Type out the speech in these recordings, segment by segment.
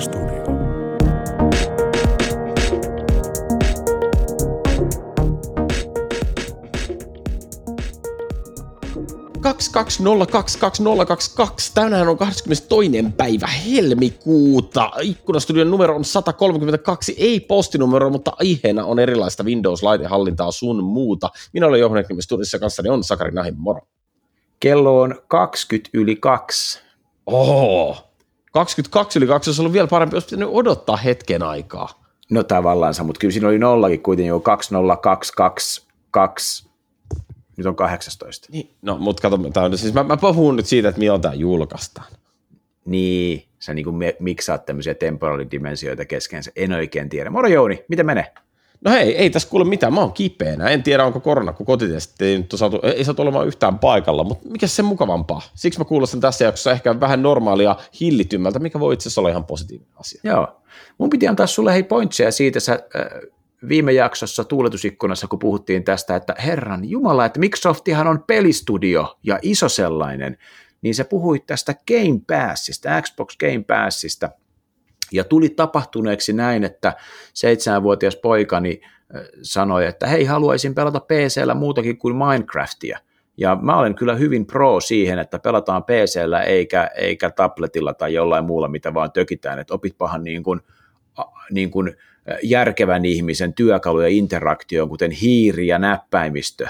Studio. kaksi. Tänään on 22. päivä helmikuuta. Ikkunastudion numero on 132, ei postinumero, mutta aiheena on erilaista Windows-laitehallintaa sun muuta. Minä olen Johan Eknimen studiossa kanssani on Sakari Nahin, moro. Kello on 20 yli 2. Oho, 22 yli 2 olisi ollut vielä parempi, olisi pitänyt odottaa hetken aikaa. No tavallaansa, mutta kyllä siinä oli nollakin kuitenkin jo 20222. Nyt on 18. Niin, no, mutta kato, tää on, siis mä, mä puhun nyt siitä, että milloin tämä julkaistaan. Niin, sä niin miksaat tämmöisiä temporalidimensioita keskeensä. En oikein tiedä. Moro Jouni, miten menee? No hei, ei tässä kuule mitään, mä oon kipeänä. En tiedä, onko korona, kun kotitestit ei nyt saatu, ei saatu olemaan yhtään paikalla, mutta mikä se mukavampaa? Siksi mä kuulostan tässä jaksossa ehkä vähän normaalia hillitymmältä, mikä voi itse asiassa olla ihan positiivinen asia. Joo. Mun piti antaa sulle hei pointseja siitä, sä, äh, viime jaksossa tuuletusikkunassa, kun puhuttiin tästä, että herran jumala, että Microsoftihan on pelistudio ja iso sellainen, niin sä puhuit tästä Game Passista, Xbox Game Passista, ja tuli tapahtuneeksi näin, että seitsemänvuotias poikani sanoi, että hei, haluaisin pelata PCllä muutakin kuin Minecraftia. Ja mä olen kyllä hyvin pro siihen, että pelataan PCllä eikä, eikä tabletilla tai jollain muulla, mitä vaan tökitään, että opitpahan niin kuin, niin kuin järkevän ihmisen työkaluja interaktioon, kuten hiiri ja näppäimistö,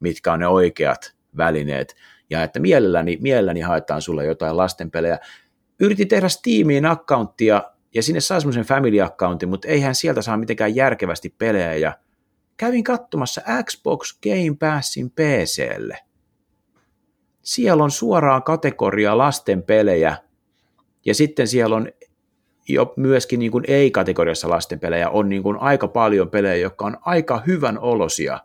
mitkä on ne oikeat välineet, ja että mielelläni, mielelläni haetaan sulle jotain lastenpelejä. Yritin tehdä Steamiin accounttia ja sinne saa semmoisen family accountin, mutta eihän sieltä saa mitenkään järkevästi pelejä. Ja kävin katsomassa Xbox Game Passin PClle. Siellä on suoraan kategoria lasten pelejä. Ja sitten siellä on jo myöskin niin kuin ei-kategoriassa lasten pelejä. On niin kuin aika paljon pelejä, jotka on aika hyvän olosia.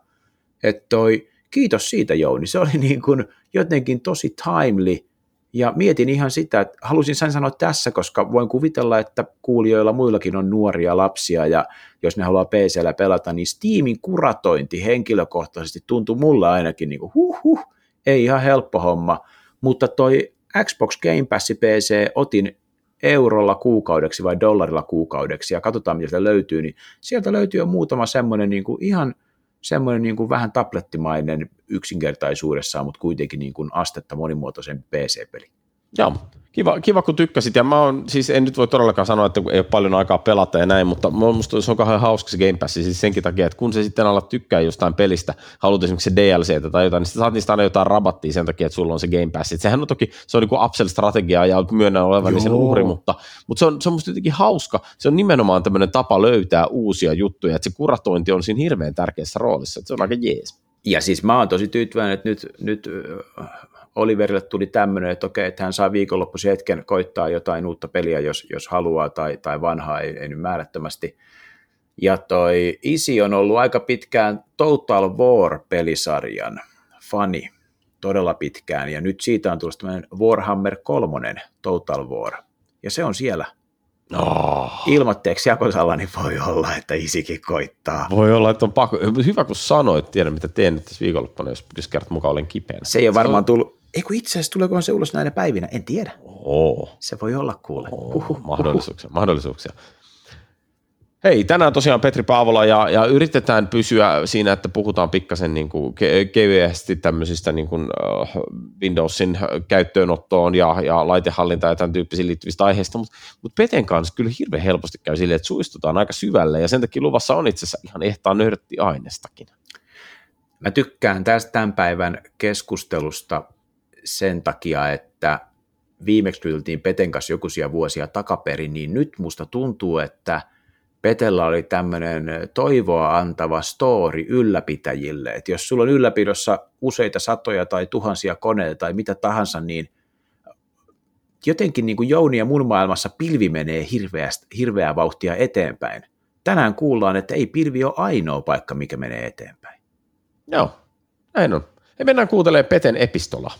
Että toi, kiitos siitä Jouni, se oli niin kuin jotenkin tosi timely ja mietin ihan sitä, että halusin sen sanoa tässä, koska voin kuvitella, että kuulijoilla muillakin on nuoria lapsia, ja jos ne haluaa PCllä pelata, niin Steamin kuratointi henkilökohtaisesti tuntuu mulle ainakin niin kuin huh huh, ei ihan helppo homma, mutta toi Xbox Game Pass PC otin eurolla kuukaudeksi vai dollarilla kuukaudeksi, ja katsotaan mitä sieltä löytyy, niin sieltä löytyy jo muutama semmoinen niin kuin ihan semmoinen niin kuin vähän tablettimainen yksinkertaisuudessaan, mutta kuitenkin niin kuin astetta monimuotoisen PC-peli. Joo, kiva, kiva kun tykkäsit, ja mä oon, siis en nyt voi todellakaan sanoa, että ei ole paljon aikaa pelata ja näin, mutta musta se on kauhean hauska se Game Pass, siis senkin takia, että kun se sitten alat tykkää jostain pelistä, haluat esimerkiksi se DLC tai jotain, niin saat niistä aina jotain rabattia sen takia, että sulla on se Game Pass. Et sehän on toki, se on niin kuin upsell-strategia ja myönnän olevan sen uhri, mutta, mutta se, on, se on musta jotenkin hauska. Se on nimenomaan tämmöinen tapa löytää uusia juttuja, että se kuratointi on siinä hirveän tärkeässä roolissa, että se on aika jees. Ja siis mä oon tosi tyytyväinen, että nyt, nyt Oliverille tuli tämmöinen, että okei, että hän saa viikonloppuisen hetken koittaa jotain uutta peliä, jos, jos haluaa, tai, tai vanhaa ei, ei nyt määrättömästi. Ja toi isi on ollut aika pitkään Total War-pelisarjan fani, todella pitkään, ja nyt siitä on tullut tämmöinen Warhammer 3 Total War, ja se on siellä Oh. Ilmoitteeksi jakosalla, niin voi olla, että isikin koittaa. Voi olla, että on pakko. Hyvä, kun sanoit, tiedän mitä teen nyt tässä viikonloppuna, jos, jos kerrat mukaan olen kipeänä. Se ei ole varmaan tullut, ei kun itse asiassa tuleeko se ulos näinä päivinä, en tiedä. Oh. Se voi olla kuule. Uhuh, mahdollisuuksia, mahdollisuuksia. Hei, tänään tosiaan Petri Paavola ja, ja yritetään pysyä siinä, että puhutaan pikkasen niin kuin kevyesti tämmöisistä niin kuin, uh, Windowsin käyttöönottoon ja, ja laitehallintaan ja tämän tyyppisiin liittyvistä aiheista, mutta mut Peten kanssa kyllä hirveän helposti käy silleen, että suistutaan aika syvälle ja sen takia luvassa on itse asiassa ihan ehtaa nördtti aineestakin. Mä tykkään tästä tämän päivän keskustelusta sen takia, että viimeksi ryhdyttiin Peten kanssa jokuisia vuosia takaperin, niin nyt musta tuntuu, että Petellä oli tämmöinen toivoa antava story ylläpitäjille, että jos sulla on ylläpidossa useita satoja tai tuhansia koneita tai mitä tahansa, niin jotenkin niin kuin Jouni ja mun maailmassa pilvi menee hirveästä, hirveää vauhtia eteenpäin. Tänään kuullaan, että ei pilvi ole ainoa paikka, mikä menee eteenpäin. Joo, näin on. Ja mennään kuuntelemaan Peten epistolaa.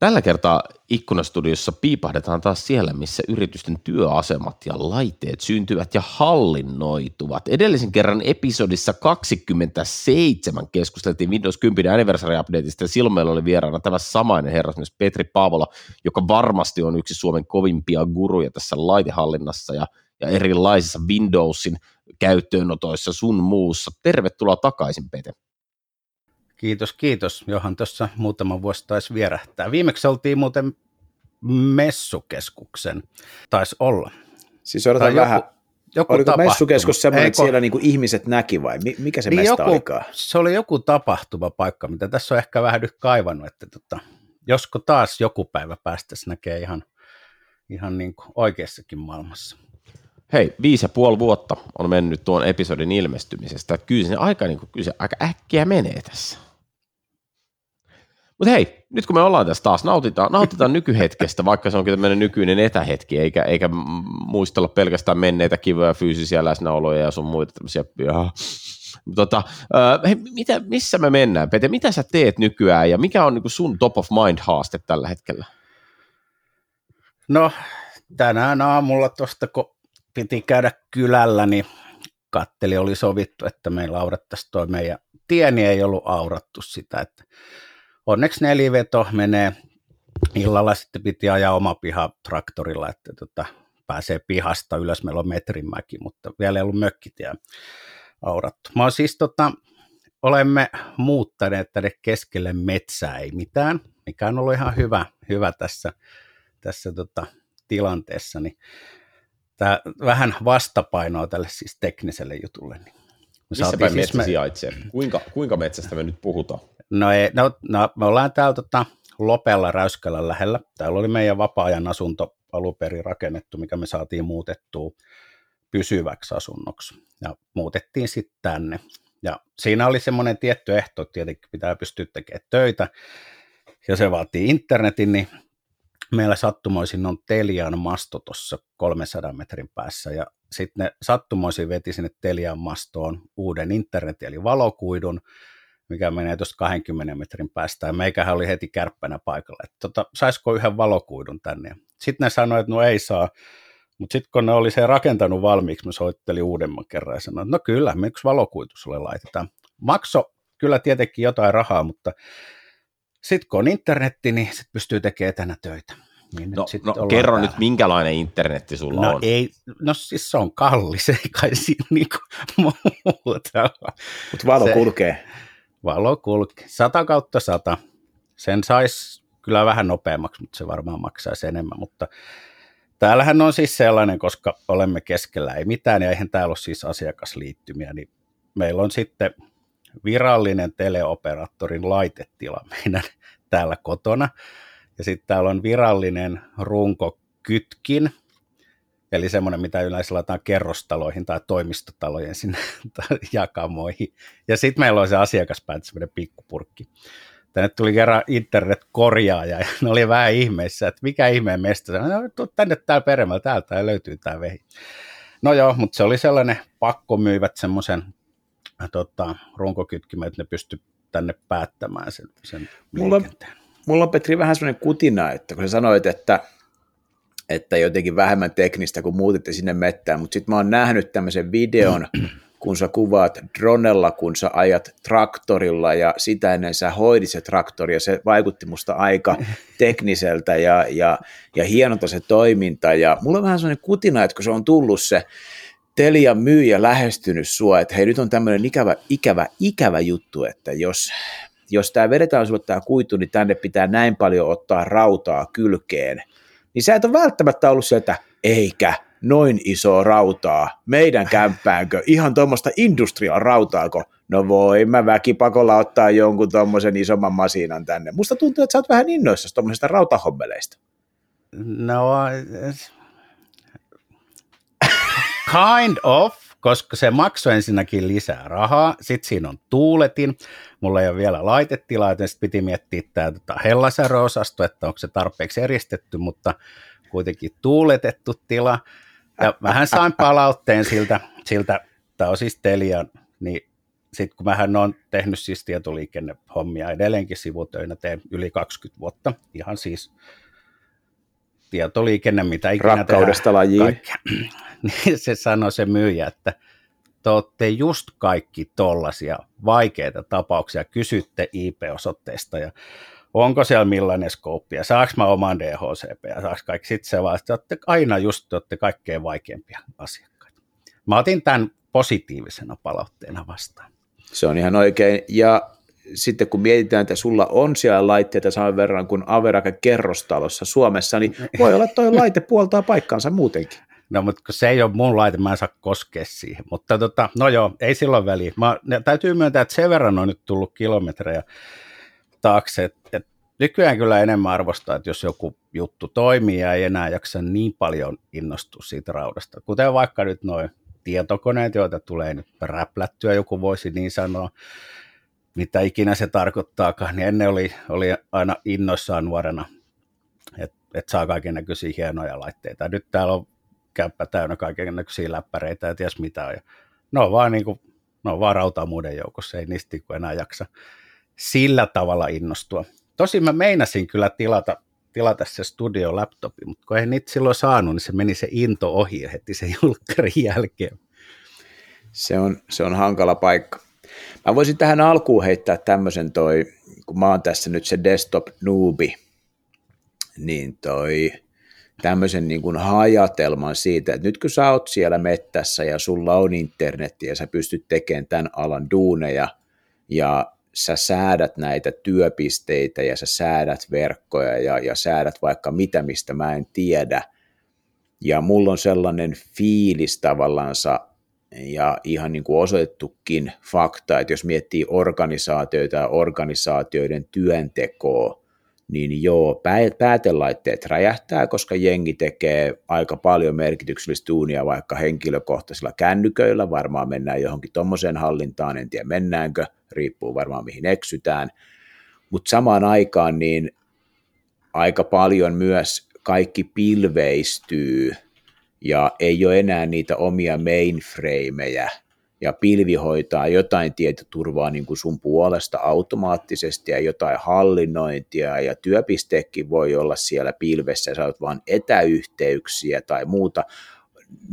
Tällä kertaa ikkunastudiossa piipahdetaan taas siellä, missä yritysten työasemat ja laitteet syntyvät ja hallinnoituvat. Edellisen kerran episodissa 27 keskusteltiin Windows 10 anniversary updateista ja silloin meillä oli vieraana tämä samainen herrasmies Petri Paavola, joka varmasti on yksi Suomen kovimpia guruja tässä laitehallinnassa ja, ja erilaisissa Windowsin käyttöönotoissa sun muussa. Tervetuloa takaisin, Pete. Kiitos, kiitos. Johan tuossa muutama vuosi taisi vierähtää. Viimeksi oltiin muuten messukeskuksen, taisi olla. Siis odotan vähän, joku, joku Oliko tapahtuma. messukeskus semmoinen, että siellä niinku ihmiset näki vai mikä se niin mesta joku, olikaan? Se oli joku tapahtuma paikka, mitä tässä on ehkä vähän nyt kaivannut, että tota, josko taas joku päivä päästäisiin näkee ihan, ihan niin kuin oikeassakin maailmassa. Hei, viisi ja puoli vuotta on mennyt tuon episodin ilmestymisestä. Kyllä se aika, niin kuin, kyllä se aika äkkiä menee tässä. Mutta hei, nyt kun me ollaan tässä taas, nautitaan, nautitaan nykyhetkestä, vaikka se onkin tämmöinen nykyinen etähetki, eikä, eikä muistella pelkästään menneitä kivoja fyysisiä läsnäoloja ja sun muita tämmöisiä Tota, äh, hei, mitä, missä me mennään, Pete? Mitä sä teet nykyään ja mikä on niin sun top of mind haaste tällä hetkellä? No, tänään aamulla tuosta, kun piti käydä kylällä, niin katteli oli sovittu, että me aurattaisiin tuo meidän tieni, ei ollut aurattu sitä, että onneksi neliveto menee. Illalla sitten piti ajaa oma piha traktorilla, että tota, pääsee pihasta ylös. Meillä on metrimäki, mutta vielä ei ollut mökkitie aurattu. Mä siis tota, olemme muuttaneet tänne keskelle metsää, ei mitään, mikä on ollut ihan hyvä, hyvä tässä, tässä tota, tilanteessa. Niin tää vähän vastapainoa tälle siis tekniselle jutulle. Niin Missä päin siis metsä me... sijaitsee? Kuinka, kuinka metsästä me nyt puhutaan? No, ei, no, no me ollaan täällä tota, Lopella Räyskälän lähellä. Täällä oli meidän vapaa-ajan asunto aluperi rakennettu, mikä me saatiin muutettua pysyväksi asunnoksi. Ja muutettiin sitten tänne. Ja siinä oli semmoinen tietty ehto, että tietenkin pitää pystyä tekemään töitä, ja se vaatii internetin, niin meillä sattumoisin on Telian masto tuossa 300 metrin päässä, ja sitten ne sattumoisin veti sinne Telian mastoon uuden internetin, eli valokuidun, mikä menee tuosta 20 metrin päästä, ja meikähän oli heti kärppänä paikalla, että tota, saisiko yhden valokuidun tänne. Sitten ne sanoi, että no ei saa, mutta sitten kun ne oli se rakentanut valmiiksi, mä soittelin uudemman kerran ja sanoin, että no kyllä, miksi valokuitu sulle laitetaan. Makso kyllä tietenkin jotain rahaa, mutta sitten kun on internetti, niin sit pystyy tekemään etänä töitä. Niin no, no kerro täällä. nyt, minkälainen internetti sulla no, on? Ei, no siis se on kallis, ei kai siinä niinku muuta. Mutta valo se, kulkee. Valo kulkee. 100 kautta 100. Sen saisi kyllä vähän nopeammaksi, mutta se varmaan maksaisi enemmän. Mutta täällähän on siis sellainen, koska olemme keskellä ei mitään, ja eihän täällä ole siis asiakasliittymiä, niin meillä on sitten virallinen teleoperaattorin laitetila meidän täällä kotona. Ja sitten täällä on virallinen runkokytkin, eli semmoinen, mitä yleensä laitetaan kerrostaloihin tai toimistotalojen sinne jakamoihin. Ja sitten meillä on se asiakaspäätä, semmoinen pikkupurkki. Tänne tuli kerran internet-korjaaja ja ne oli vähän ihmeissä, että mikä ihmeen mestä. No, tänne täällä peremmällä, täältä löytyy tämä vehi. No joo, mutta se oli sellainen pakko myyvät semmoisen tota, runkokytkimen, että ne pysty tänne päättämään sen, sen mulla, liikenteen. Mulla on Petri vähän semmoinen kutina, että kun sä sanoit, että, että jotenkin vähemmän teknistä, kun muutitte sinne mettään, mutta sitten mä oon nähnyt tämmöisen videon, kun sä kuvaat dronella, kun sä ajat traktorilla ja sitä ennen sä hoidit se traktori ja se vaikutti musta aika tekniseltä ja, ja, ja hienolta se toiminta. Ja mulla on vähän sellainen kutina, että kun se on tullut se Telian myyjä lähestynyt sua, että hei nyt on tämmöinen ikävä, ikävä, ikävä juttu, että jos, jos tämä vedetään sulle tämä kuitu, niin tänne pitää näin paljon ottaa rautaa kylkeen, niin sä et ole välttämättä ollut sieltä, eikä noin iso rautaa meidän kämppäänkö, ihan tuommoista industrial rautaako, no voi mä väkipakolla ottaa jonkun tuommoisen isomman masinan tänne. Musta tuntuu, että sä oot vähän innoissasi tuommoisesta rautahommeleista. No, Kind of, koska se maksoi ensinnäkin lisää rahaa, sitten siinä on tuuletin, mulla ei ole vielä laitetilaa, joten sitten piti miettiä tämä tota, hellasäröosasto, että onko se tarpeeksi eristetty, mutta kuitenkin tuuletettu tila, ja vähän sain palautteen siltä, siltä tämä on siis Telia, niin sitten kun mähän olen tehnyt siis tietoliikennehommia edelleenkin sivutöinä, teen yli 20 vuotta, ihan siis tietoliikenne, mitä ikinä Rakkaudesta lajiin. niin se sanoi se myyjä, että te olette just kaikki tollaisia vaikeita tapauksia, kysytte IP-osoitteista ja onko siellä millainen skouppi ja saaks mä oman DHCP ja saaks kaikki. Sitten se vaan, että olette aina just te olette kaikkein vaikeimpia asiakkaita. Mä otin tämän positiivisena palautteena vastaan. Se on ihan oikein. Ja sitten kun mietitään, että sulla on siellä laitteita saman verran kuin Averake kerrostalossa Suomessa, niin voi olla, että toi laite puoltaa paikkaansa muutenkin. No, mutta se ei ole mun laite, mä en saa koskea siihen. Mutta tota, no joo, ei silloin väliä. Mä, täytyy myöntää, että sen verran on nyt tullut kilometrejä taakse, että, että nykyään kyllä enemmän arvostaa, että jos joku juttu toimii ja ei enää jaksa niin paljon innostua siitä raudasta. Kuten vaikka nyt noin tietokoneet, joita tulee nyt räplättyä, joku voisi niin sanoa, mitä ikinä se tarkoittaakaan, niin ennen oli, oli aina innoissaan nuorena, että et saa kaiken näköisiä hienoja laitteita. Nyt täällä on käppä täynnä kaiken näköisiä läppäreitä ja ties mitä. Ja ne on vaan, niin kuin, ne on vaan rautaa muiden joukossa, ei niistä niin enää jaksa sillä tavalla innostua. Tosin mä meinasin kyllä tilata, tilata se studio laptopi, mutta kun ei niitä silloin saanut, niin se meni se into ohi heti sen julkkarin jälkeen. Se on, se on hankala paikka. Mä voisin tähän alkuun heittää tämmöisen toi, kun mä oon tässä nyt se desktop noobi, niin toi tämmöisen niin kuin hajatelman siitä, että nyt kun sä oot siellä mettässä ja sulla on internetti ja sä pystyt tekemään tämän alan duuneja ja sä säädät näitä työpisteitä ja sä säädät verkkoja ja, ja säädät vaikka mitä, mistä mä en tiedä. Ja mulla on sellainen fiilis tavallansa ja ihan niin kuin osoitettukin fakta, että jos miettii organisaatioita ja organisaatioiden työntekoa, niin joo, päätelaitteet räjähtää, koska jengi tekee aika paljon merkityksellistä tuunia vaikka henkilökohtaisilla kännyköillä, varmaan mennään johonkin tuommoiseen hallintaan, en tiedä mennäänkö, riippuu varmaan mihin eksytään, mutta samaan aikaan niin aika paljon myös kaikki pilveistyy ja ei ole enää niitä omia mainframeja, ja pilvi hoitaa jotain tietoturvaa niin kuin sun puolesta automaattisesti ja jotain hallinnointia ja työpisteekin voi olla siellä pilvessä ja sä oot vaan etäyhteyksiä tai muuta.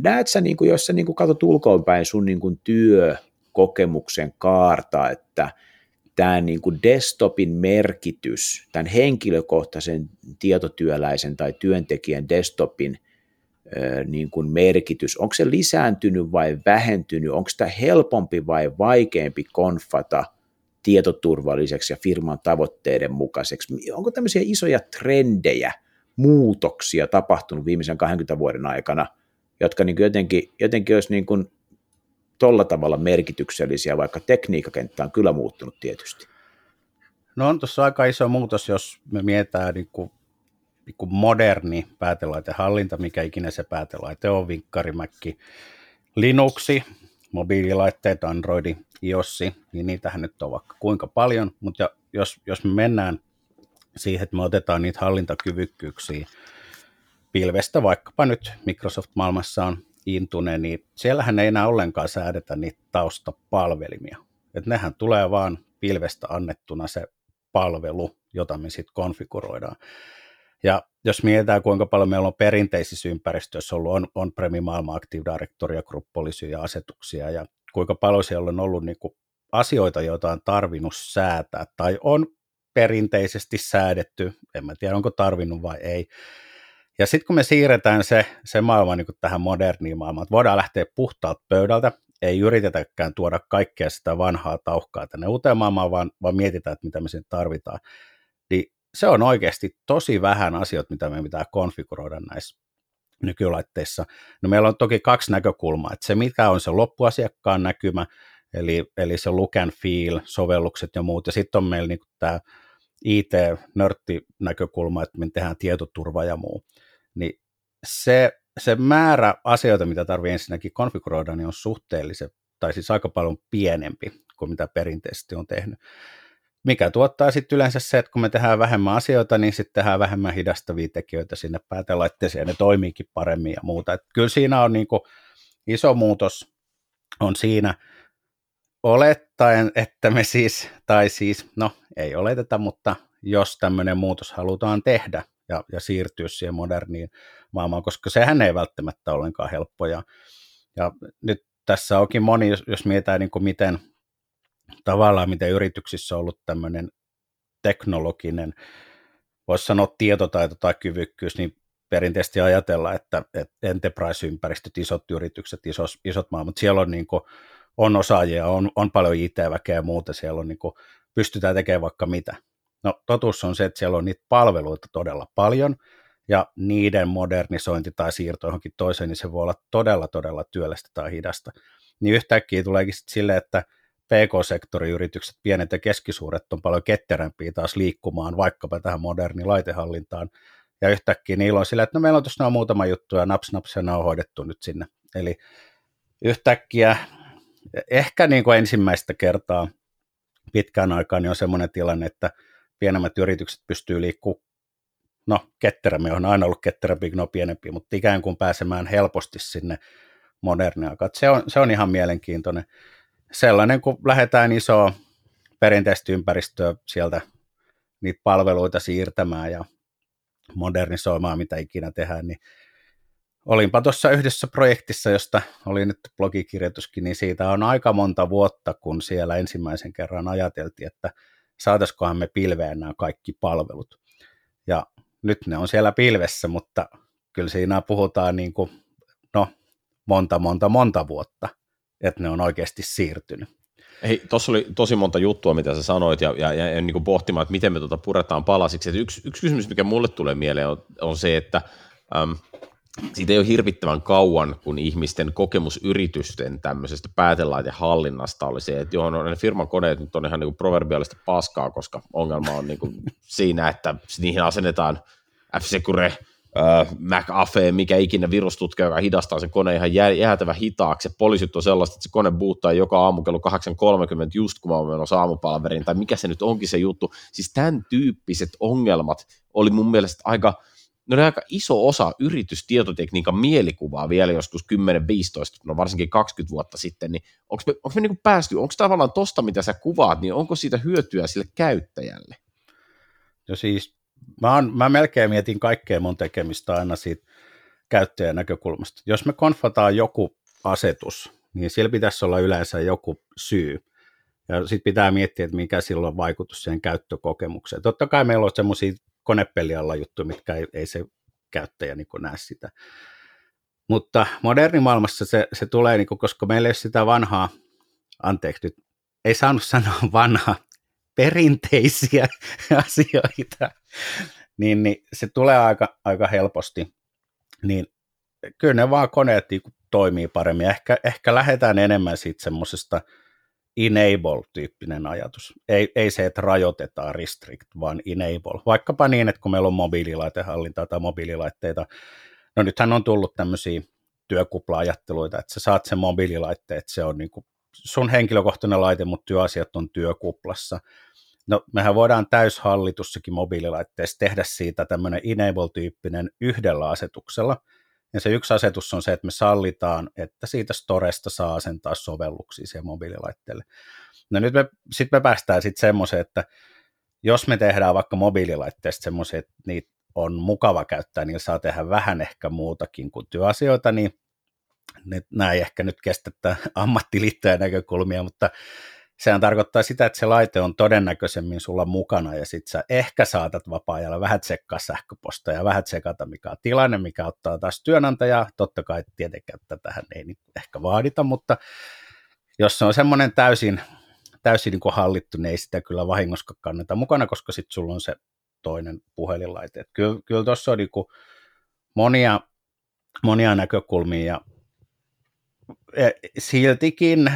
Näet sä, niin kuin, jos sä niin kuin katsot ulkoonpäin sun niin kuin työkokemuksen kaarta, että tämä niin kuin desktopin merkitys, tämän henkilökohtaisen tietotyöläisen tai työntekijän desktopin niin kuin merkitys, onko se lisääntynyt vai vähentynyt, onko sitä helpompi vai vaikeampi konfata tietoturvalliseksi ja firman tavoitteiden mukaiseksi, onko tämmöisiä isoja trendejä, muutoksia tapahtunut viimeisen 20 vuoden aikana, jotka niin jotenkin, jotenkin olisi niin kuin tolla tavalla merkityksellisiä, vaikka tekniikkakenttä on kyllä muuttunut tietysti. No on tuossa aika iso muutos, jos me mietitään niin kuin niin moderni päätelaitehallinta, mikä ikinä se päätelaite on, vinkkarimäkki, Linuxi, mobiililaitteet, Androidi, iOS, niin niitähän nyt on vaikka kuinka paljon, mutta jos, jos me mennään siihen, että me otetaan niitä hallintakyvykkyyksiä pilvestä, vaikkapa nyt Microsoft-maailmassa on Intune, niin siellähän ei enää ollenkaan säädetä niitä taustapalvelimia. Et nehän tulee vaan pilvestä annettuna se palvelu, jota me sitten konfiguroidaan. Ja jos mietitään, kuinka paljon meillä on perinteisissä ympäristöissä ollut on, on Premi Maailma Active Directory ja ja asetuksia ja kuinka paljon siellä on ollut niin kuin asioita, joita on tarvinnut säätää tai on perinteisesti säädetty, en mä tiedä onko tarvinnut vai ei. Ja sitten kun me siirretään se, se maailma niin tähän moderniin maailmaan, että voidaan lähteä puhtaalta pöydältä, ei yritetäkään tuoda kaikkea sitä vanhaa tauhkaa tänne uuteen maailmaan, vaan, vaan mietitään, että mitä me sen tarvitaan. Niin se on oikeasti tosi vähän asioita, mitä me pitää konfiguroida näissä nykylaitteissa. No meillä on toki kaksi näkökulmaa, että se mikä on se loppuasiakkaan näkymä, eli, eli se look and feel, sovellukset ja muut, ja sitten on meillä niin tämä IT-nörtti-näkökulma, että me tehdään tietoturva ja muu. Niin se, se määrä asioita, mitä tarvii ensinnäkin konfiguroida, niin on suhteellisen, tai siis aika paljon pienempi kuin mitä perinteisesti on tehnyt mikä tuottaa sitten yleensä se, että kun me tehdään vähemmän asioita, niin sitten tehdään vähemmän hidastavia tekijöitä sinne päätelaitteeseen, ja ne toimiikin paremmin ja muuta. Et kyllä siinä on niinku iso muutos on siinä, olettaen, että me siis, tai siis, no ei oleteta, mutta jos tämmöinen muutos halutaan tehdä ja, ja siirtyä siihen moderniin maailmaan, koska sehän ei välttämättä ollenkaan helppo. Ja, ja nyt tässä onkin moni, jos, jos mietitään niin kuin miten tavallaan, miten yrityksissä on ollut tämmöinen teknologinen, voisi sanoa tietotaito tai kyvykkyys, niin perinteisesti ajatella, että, että enterprise-ympäristöt, isot yritykset, isot, isot maa, mutta siellä on, niin kuin, on osaajia, on, on paljon IT-väkeä ja muuta, siellä on niin kuin, pystytään tekemään vaikka mitä. No totuus on se, että siellä on niitä palveluita todella paljon, ja niiden modernisointi tai siirto johonkin toiseen, niin se voi olla todella, todella työlästä tai hidasta. Niin yhtäkkiä tuleekin sitten silleen, että PK-sektoriyritykset, pienet ja keskisuuret, on paljon ketterämpiä taas liikkumaan vaikkapa tähän moderniin laitehallintaan, ja yhtäkkiä niillä on sillä, että no meillä on tuossa muutama juttu, ja naps naps, ja on hoidettu nyt sinne. Eli yhtäkkiä ehkä niin kuin ensimmäistä kertaa pitkään aikaan niin on semmoinen tilanne, että pienemmät yritykset pystyy liikkumaan, no ketterämmin on aina ollut ketterämpi, no pienempi, mutta ikään kuin pääsemään helposti sinne modernia Se on, se on ihan mielenkiintoinen. Sellainen, kun lähdetään isoa perinteistä ympäristöä sieltä niitä palveluita siirtämään ja modernisoimaan, mitä ikinä tehdään, niin olinpa tuossa yhdessä projektissa, josta oli nyt blogikirjoituskin, niin siitä on aika monta vuotta, kun siellä ensimmäisen kerran ajateltiin, että saataisikohan me pilveen nämä kaikki palvelut. Ja nyt ne on siellä pilvessä, mutta kyllä siinä puhutaan niin kuin, no, monta, monta, monta vuotta, että ne on oikeasti siirtynyt. Hei, tuossa oli tosi monta juttua, mitä sä sanoit, ja, ja, ja, ja niin kuin pohtimaan, että miten me tuota puretaan palasiksi. yksi, yksi kysymys, mikä mulle tulee mieleen, on, on se, että äm, siitä ei ole hirvittävän kauan, kun ihmisten kokemus yritysten tämmöisestä päätelaitehallinnasta oli se, että joo, no ne firman koneet nyt on ihan niin proverbiaalista paskaa, koska ongelma on niin kuin siinä, että niihin asennetaan äh, McAfee, mikä ikinä virustutkija, joka hidastaa sen koneen ihan jää, jäätävä hitaaksi. Poliisit on sellaista, että se kone buuttaa joka aamu kello 8.30 just kun mä oon menossa aamupalveriin, tai mikä se nyt onkin se juttu. Siis tämän tyyppiset ongelmat oli mun mielestä aika, no ne aika iso osa yritystietotekniikan mielikuvaa vielä joskus 10-15, no varsinkin 20 vuotta sitten, niin onko me, onko me niin päästy, onko tavallaan tosta, mitä sä kuvaat, niin onko siitä hyötyä sille käyttäjälle? No siis mä, on, mä melkein mietin kaikkea mun tekemistä aina siitä käyttäjän näkökulmasta. Jos me konfataan joku asetus, niin sillä pitäisi olla yleensä joku syy. Ja sitten pitää miettiä, että mikä silloin vaikutus siihen käyttökokemukseen. Totta kai meillä on semmoisia konepelialla juttuja, mitkä ei, ei se käyttäjä niin näe sitä. Mutta moderni maailmassa se, se tulee, niin kuin, koska meillä ei ole sitä vanhaa, anteeksi nyt, ei saanut sanoa vanhaa, perinteisiä asioita, niin, niin se tulee aika, aika helposti. Niin kyllä ne vaan koneet niin toimii paremmin. Ehkä, ehkä lähdetään enemmän siitä semmoisesta enable-tyyppinen ajatus. Ei, ei se, että rajoitetaan restrict, vaan enable. Vaikkapa niin, että kun meillä on mobiililaitehallintaa tai mobiililaitteita, no nythän on tullut tämmöisiä työkupla-ajatteluita, että sä saat sen mobiililaitteen, että se on niin kuin sun henkilökohtainen laite, mutta työasiat on työkuplassa. No mehän voidaan täyshallitussakin mobiililaitteessa tehdä siitä tämmöinen enable-tyyppinen yhdellä asetuksella. Ja se yksi asetus on se, että me sallitaan, että siitä storesta saa asentaa sovelluksia siihen mobiililaitteelle. No nyt me, sitten me päästään sitten semmoiseen, että jos me tehdään vaikka mobiililaitteesta semmoisia, että niitä on mukava käyttää, niin saa tehdä vähän ehkä muutakin kuin työasioita, niin nämä ei ehkä nyt kestä ammattiliittojen näkökulmia, mutta sehän tarkoittaa sitä, että se laite on todennäköisemmin sulla mukana ja sit sä ehkä saatat vapaa-ajalla vähän tsekkaa sähköposta ja vähän tsekata mikä on tilanne, mikä ottaa taas työnantajaa. Totta kai tietenkään tähän ei niin ehkä vaadita, mutta jos se on semmoinen täysin, täysin niin hallittu, niin ei sitä kyllä vahingossa kannata mukana, koska sitten sulla on se toinen puhelinlaite. Et kyllä, kyllä tuossa on niin kuin monia, monia näkökulmia ja e, siltikin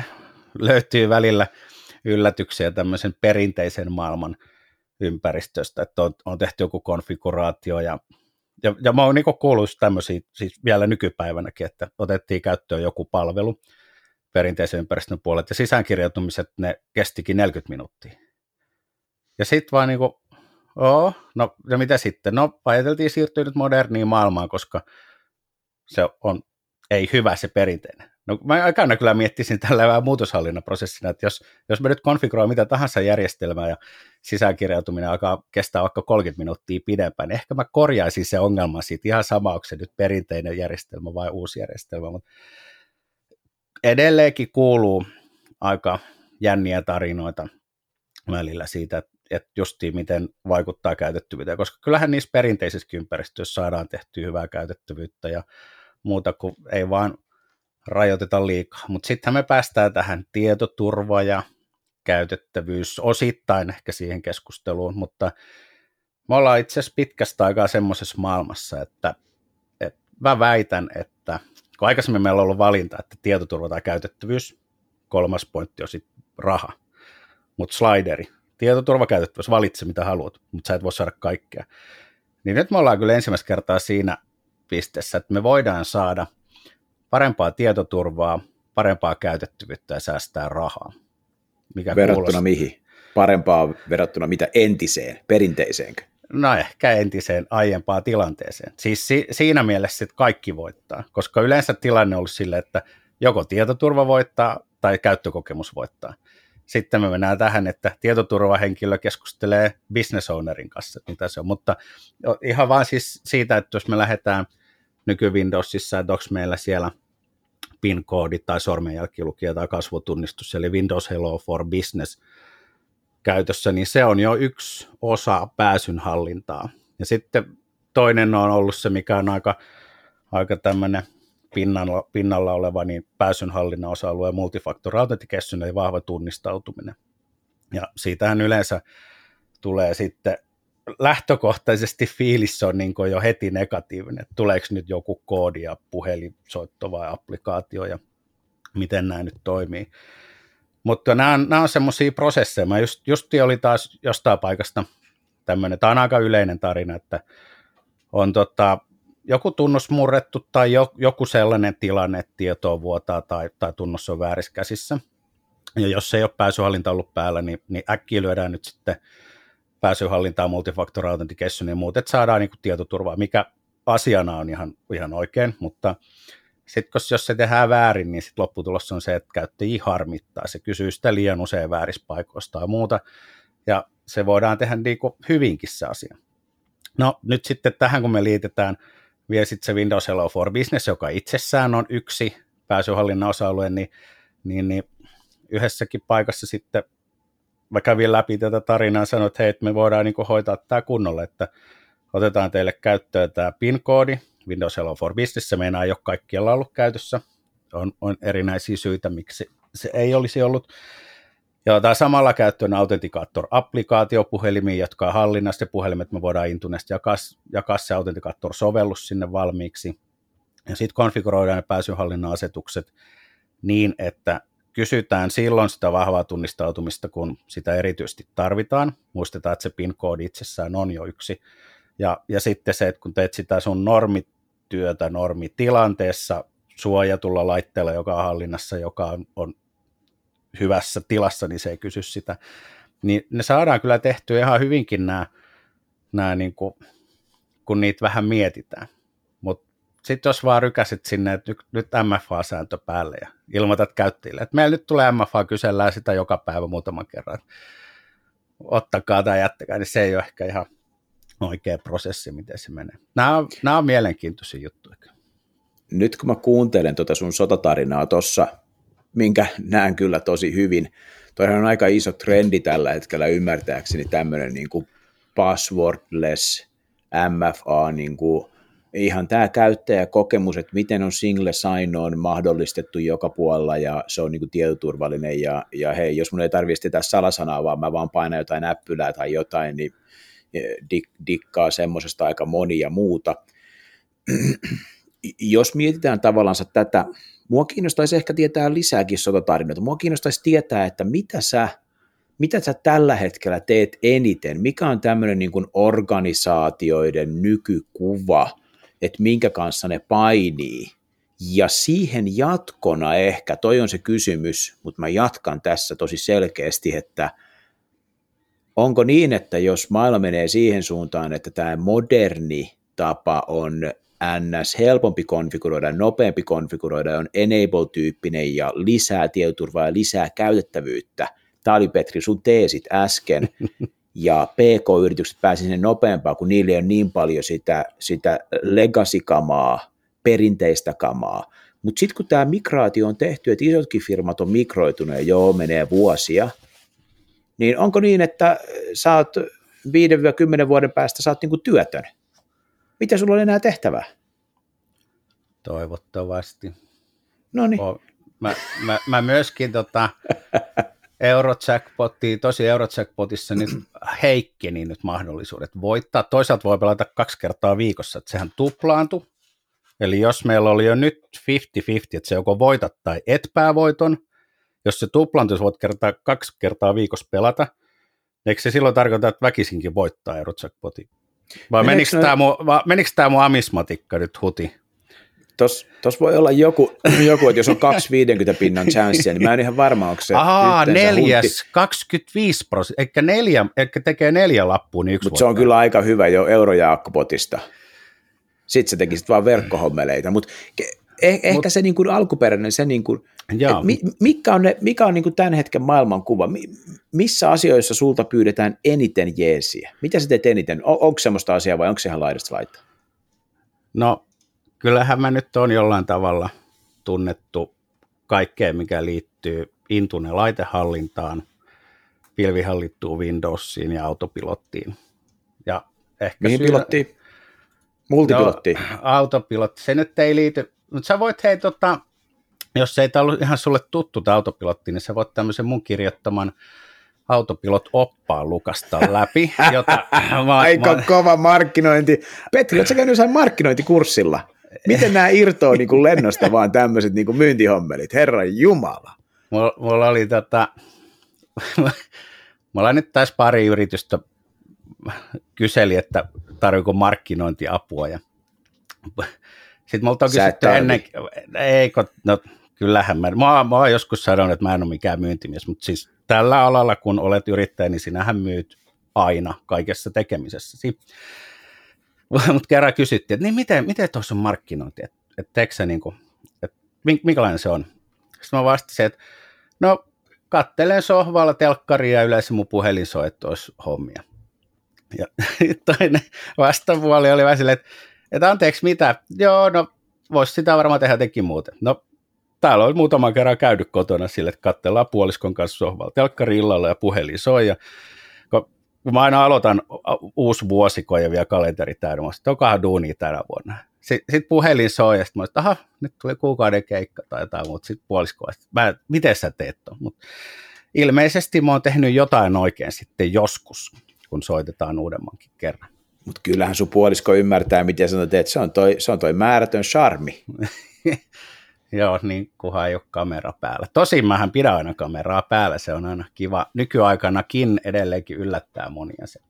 löytyy välillä – yllätyksiä tämmöisen perinteisen maailman ympäristöstä, että on, on tehty joku konfiguraatio ja, ja, ja mä oon niin kuullut tämmöisiä siis vielä nykypäivänäkin, että otettiin käyttöön joku palvelu perinteisen ympäristön puolelta ja sisäänkirjautumiset ne kestikin 40 minuuttia. Ja sitten vaan niin kuin, oo, no ja mitä sitten? No ajateltiin siirtyä nyt moderniin maailmaan, koska se on ei hyvä se perinteinen. No mä aikana kyllä miettisin tällä vähän muutoshallinnan prosessina, että jos, jos me nyt konfiguroimme mitä tahansa järjestelmää ja sisäänkirjautuminen alkaa kestää vaikka 30 minuuttia pidempään, niin ehkä mä korjaisin se ongelma siitä. Ihan sama, onko se nyt perinteinen järjestelmä vai uusi järjestelmä, mutta edelleenkin kuuluu aika jänniä tarinoita välillä siitä, että, että justiin miten vaikuttaa käytettävyyteen, koska kyllähän niissä perinteisissä ympäristöissä saadaan tehtyä hyvää käytettävyyttä ja muuta kuin ei vaan rajoiteta liikaa. Mutta sittenhän me päästään tähän tietoturva ja käytettävyys osittain ehkä siihen keskusteluun, mutta me ollaan itse asiassa pitkästä aikaa semmoisessa maailmassa, että, että mä väitän, että kun aikaisemmin meillä on ollut valinta, että tietoturva tai käytettävyys, kolmas pointti on sitten raha, mutta slideri, tietoturva käytettävyys, valitse mitä haluat, mutta sä et voi saada kaikkea. Niin nyt me ollaan kyllä ensimmäistä kertaa siinä pisteessä, että me voidaan saada – parempaa tietoturvaa, parempaa käytettävyyttä ja säästää rahaa. Mikä verrattuna kuulostaa... mihin? Parempaa verrattuna mitä entiseen, perinteiseen? No ehkä entiseen aiempaan tilanteeseen. Siis si- siinä mielessä kaikki voittaa, koska yleensä tilanne on ollut sille, että joko tietoturva voittaa tai käyttökokemus voittaa. Sitten me mennään tähän, että tietoturvahenkilö keskustelee business ownerin kanssa, mitä se on. Mutta ihan vaan siis siitä, että jos me lähdetään nyky-Windowsissa, että onko meillä siellä – PIN-koodi tai sormenjälkilukija tai kasvotunnistus, eli Windows Hello for Business käytössä, niin se on jo yksi osa pääsyn hallintaa. Ja sitten toinen on ollut se, mikä on aika, aika tämmöinen pinnalla, pinnalla oleva niin pääsynhallinnan osa-alue multifactor authentication, eli vahva tunnistautuminen. Ja siitähän yleensä tulee sitten lähtökohtaisesti fiilis on niin jo heti negatiivinen, että tuleeko nyt joku koodi ja puhelinsoitto vai applikaatio ja miten nämä nyt toimii. Mutta nämä on, nämä on semmoisia prosesseja. Mä just, justi oli taas jostain paikasta tämmöinen, tämä on aika yleinen tarina, että on tota, joku tunnus murrettu tai jo, joku sellainen tilanne, että tietoa vuotaa tai, tai tunnus on väärissä käsissä. Ja jos ei ole pääsyhallinta ollut päällä, niin, niin äkkiä lyödään nyt sitten pääsyhallintaa, multifactor authentication ja muut, että saadaan niin kuin tietoturvaa, mikä asiana on ihan, ihan oikein, mutta sitten jos se tehdään väärin, niin sitten lopputulos on se, että käyttäjiä harmittaa. Se kysyy sitä liian usein vääristä paikoista ja muuta, ja se voidaan tehdä niin kuin hyvinkin se asia. No nyt sitten tähän, kun me liitetään vielä sitten se Windows Hello for Business, joka itsessään on yksi pääsyhallinnan osa-alue, niin, niin, niin yhdessäkin paikassa sitten mä kävin läpi tätä tarinaa ja sanoin, että hei, että me voidaan niin hoitaa tämä kunnolla, että otetaan teille käyttöön tämä PIN-koodi, Windows Hello for Business, se meinaa ei ole kaikkialla ollut käytössä, on, on erinäisiä syitä, miksi se ei olisi ollut. Ja otetaan samalla käyttöön Authenticator-applikaatio puhelimiin, jotka on hallinnassa, puhelimet me voidaan Intunesta jakaa, jakaa se Authenticator-sovellus sinne valmiiksi. Ja sitten konfiguroidaan ne pääsyhallinnan asetukset niin, että kysytään silloin sitä vahvaa tunnistautumista, kun sitä erityisesti tarvitaan. Muistetaan, että se PIN-koodi itsessään on jo yksi. Ja, ja sitten se, että kun teet sitä sun normityötä normitilanteessa suojatulla laitteella, joka on hallinnassa, joka on, on hyvässä tilassa, niin se ei kysy sitä. Niin ne saadaan kyllä tehtyä ihan hyvinkin nämä, nämä niin kuin, kun niitä vähän mietitään sitten jos vaan rykäsit sinne, että nyt, MFA-sääntö päälle ja ilmoitat käyttäjille, että meillä nyt tulee MFA, kysellään sitä joka päivä muutaman kerran, ottakaa tai jättäkää, niin se ei ole ehkä ihan oikea prosessi, miten se menee. Nämä on, nämä on mielenkiintoisia juttuja. Nyt kun mä kuuntelen tuota sun sotatarinaa tuossa, minkä näen kyllä tosi hyvin, toihan on aika iso trendi tällä hetkellä ymmärtääkseni tämmöinen niin kuin passwordless MFA niin kuin ihan tämä käyttäjäkokemus, että miten on single sign-on mahdollistettu joka puolella ja se on niin tietoturvallinen ja, ja hei, jos mun ei tarvitse sitä salasanaa, vaan mä vaan painan jotain näppylää tai jotain, niin eh, dik, dikkaa semmoisesta aika monia muuta. jos mietitään tavallaan tätä, mua kiinnostaisi ehkä tietää lisääkin sotatarinoita, mua kiinnostaisi tietää, että mitä sä mitä sä tällä hetkellä teet eniten? Mikä on tämmöinen niin organisaatioiden nykykuva – että minkä kanssa ne painii. Ja siihen jatkona ehkä, toi on se kysymys, mutta mä jatkan tässä tosi selkeästi, että onko niin, että jos maailma menee siihen suuntaan, että tämä moderni tapa on NS helpompi konfiguroida, nopeampi konfiguroida, on enable-tyyppinen ja lisää tietoturvaa ja lisää käytettävyyttä. Tämä oli Petri sun teesit äsken, ja PK-yritykset pääsivät sinne nopeampaan, kun niille on niin paljon sitä, sitä legacy-kamaa, perinteistä kamaa. Mutta sitten kun tämä migraatio on tehty, että isotkin firmat on migroitunut ja joo, menee vuosia, niin onko niin, että sä oot 5-10 vuoden päästä sä oot niinku työtön? Mitä sulla on enää tehtävää? Toivottavasti. No niin. Mä, mä, mä myöskin tota, Eurojackpottiin, tosi Eurojackpotissa nyt heikkeni nyt mahdollisuudet voittaa. Toisaalta voi pelata kaksi kertaa viikossa, että sehän tuplaantui. Eli jos meillä oli jo nyt 50-50, että se joko voitat tai et päävoiton, jos se tuplaantuisi, voit kertaa, kaksi kertaa viikossa pelata, eikö se silloin tarkoita, että väkisinkin voittaa Eurojackpotin? Vai menikö, ne... tämä mun, menikö tämä mun amismatikka nyt huti? Tuossa voi olla joku, joku, että jos on 250 pinnan chanssia, niin mä en ihan varma, onko se Ahaa, neljäs, hunti. 25 prosenttia, eikä, neljä, eikä tekee neljä lappua, niin yksi Mutta se on kyllä aika hyvä jo eurojaakkopotista. Sitten se tekisit vaan verkkohommeleita, mutta eh, ehkä Mut, se niin kuin alkuperäinen, se niin kuin, mi, mikä on, ne, mikä on niin kuin tämän hetken maailmankuva, mi, missä asioissa sulta pyydetään eniten jeesiä? Mitä sä teet eniten? On, onko semmoista asiaa vai onko se ihan laidasta laittaa? No kyllähän mä nyt on jollain tavalla tunnettu kaikkeen, mikä liittyy Intune laitehallintaan, pilvihallittuun Windowsiin ja autopilottiin. Ja ehkä Mihin syy... pilottiin? Multipilottiin? No, autopilotti, se nyt ei liity, mutta sä voit hei tota, jos se ei ollut ihan sulle tuttu tämä autopilotti, niin sä voit tämmöisen mun kirjoittaman autopilot oppaan lukasta läpi. Jota mä, Aika mä... kova markkinointi. Petri, oletko käynyt jossain markkinointikurssilla? Miten nämä irtoaa niin kuin lennosta vaan tämmöiset niin kuin myyntihommelit? Herran Jumala. Mulla, mulla oli tota, mulla nyt taas pari yritystä kyseli, että tarviko markkinointiapua ja sitten mulla toki sitten ennen, ei, no kyllähän mä, mä, mä oon joskus sanonut, että mä en ole mikään myyntimies, mutta siis tällä alalla, kun olet yrittäjä, niin sinähän myyt aina kaikessa tekemisessäsi. Mutta kerran kysyttiin, että niin miten, miten tuossa on markkinointi, että et, et sä niinku, et, minkälainen se on? Sitten mä vastasin, että no kattelen sohvalla telkkaria ja yleensä mun puhelin soi, että olisi hommia. Ja toinen vastapuoli oli vähän silleen, että, että anteeksi mitä, joo no voisi sitä varmaan tehdä jotenkin muuten. No täällä on muutaman kerran käynyt kotona sille, että katsellaan puoliskon kanssa sohvalla telkkari illalla ja puhelin soi ja kun mä aina aloitan uusi vuosiko ja vielä kalenteri täynnä, mä onkohan duunia tänä vuonna. Sitten sit puhelin soi ja sitten mä aha, nyt tuli kuukauden keikka tai jotain, mutta sitten puolisko, mä, miten sä teet ton? Mut ilmeisesti mä oon tehnyt jotain oikein sitten joskus, kun soitetaan uudemmankin kerran. Mutta kyllähän sun puolisko ymmärtää, miten sä teet, se on toi, se on toi määrätön charmi. Joo, niin kunhan ei ole kamera päällä. Tosin mähän pidän aina kameraa päällä, se on aina kiva. Nykyaikanakin edelleenkin yllättää monia se.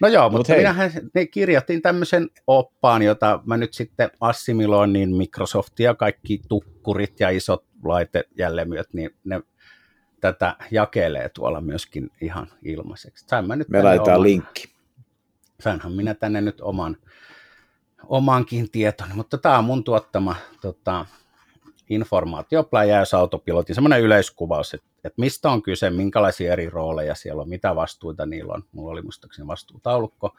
No joo, mutta Mut minähän ne kirjoitin tämmöisen oppaan, jota mä nyt sitten assimiloin, niin Microsoft ja kaikki tukkurit ja isot laitejälleenmyöt, niin ne tätä jakelee tuolla myöskin ihan ilmaiseksi. Sain mä nyt Me laitetaan oman, linkki. Sainhan minä tänne nyt oman, omankin tietoni, mutta tämä on mun tuottama tota, informaatiopläjäys autopilotti, semmoinen yleiskuvaus, että, että mistä on kyse, minkälaisia eri rooleja siellä on, mitä vastuita niillä on. Mulla oli muistaakseni vastuutaulukko.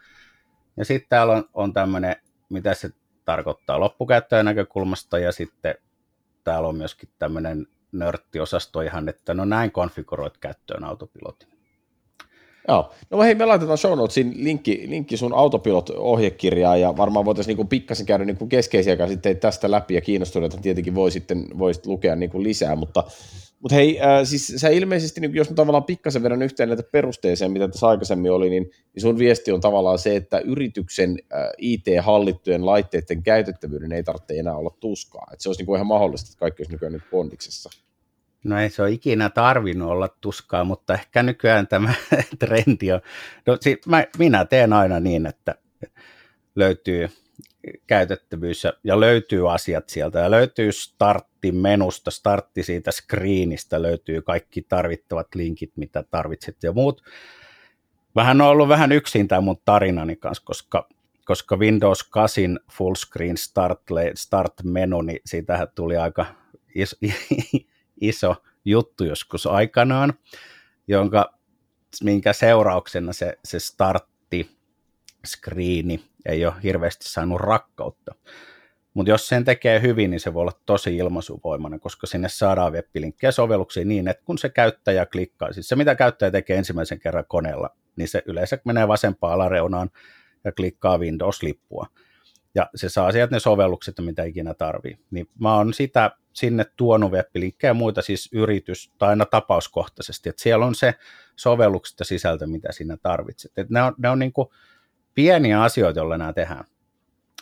Ja sitten täällä on, on tämmöinen, mitä se tarkoittaa loppukäyttäjän näkökulmasta, ja sitten täällä on myöskin tämmöinen nörttiosasto ihan, että no näin konfiguroit käyttöön autopilotin. Joo, no hei, me laitetaan show notesin linkki, linkki sun autopilot-ohjekirjaan ja varmaan voitaisiin niin pikkasen käydä niin keskeisiä sitten tästä läpi ja kiinnostuneita tietenkin voi sitten voisit lukea niin lisää, mutta, mutta hei, äh, siis sä ilmeisesti, niin jos mä tavallaan pikkasen vedän yhteen näitä perusteeseen, mitä tässä aikaisemmin oli, niin, niin sun viesti on tavallaan se, että yrityksen äh, IT-hallittujen laitteiden käytettävyyden ei tarvitse enää olla tuskaa, että se olisi niin kuin ihan mahdollista, että kaikki olisi nykyään nyt bondiksessa. No ei se ole ikinä tarvinnut olla tuskaa, mutta ehkä nykyään tämä trendi on. No, siis mä, minä teen aina niin, että löytyy käytettävyys ja, ja löytyy asiat sieltä ja löytyy startti menusta, startti siitä screenistä, löytyy kaikki tarvittavat linkit, mitä tarvitset ja muut. Vähän on ollut vähän yksin tämä mun tarinani kanssa, koska koska Windows 8 full screen start, start menu, niin siitähän tuli aika iso juttu joskus aikanaan, jonka, minkä seurauksena se, se startti screeni ei ole hirveästi saanut rakkautta. Mutta jos sen tekee hyvin, niin se voi olla tosi ilmaisuvoimainen, koska sinne saadaan web sovelluksiin niin, että kun se käyttäjä klikkaa, siis se mitä käyttäjä tekee ensimmäisen kerran koneella, niin se yleensä menee vasempaan alareunaan ja klikkaa Windows-lippua. Ja se saa sieltä ne sovellukset, mitä ikinä tarvii. Niin mä oon sitä sinne tuonut web ja muita siis yritys, tai aina tapauskohtaisesti, että siellä on se sovellukset ja sisältö, mitä sinä tarvitset. Et ne on, ne on niin kuin pieniä asioita, joilla nämä tehdään.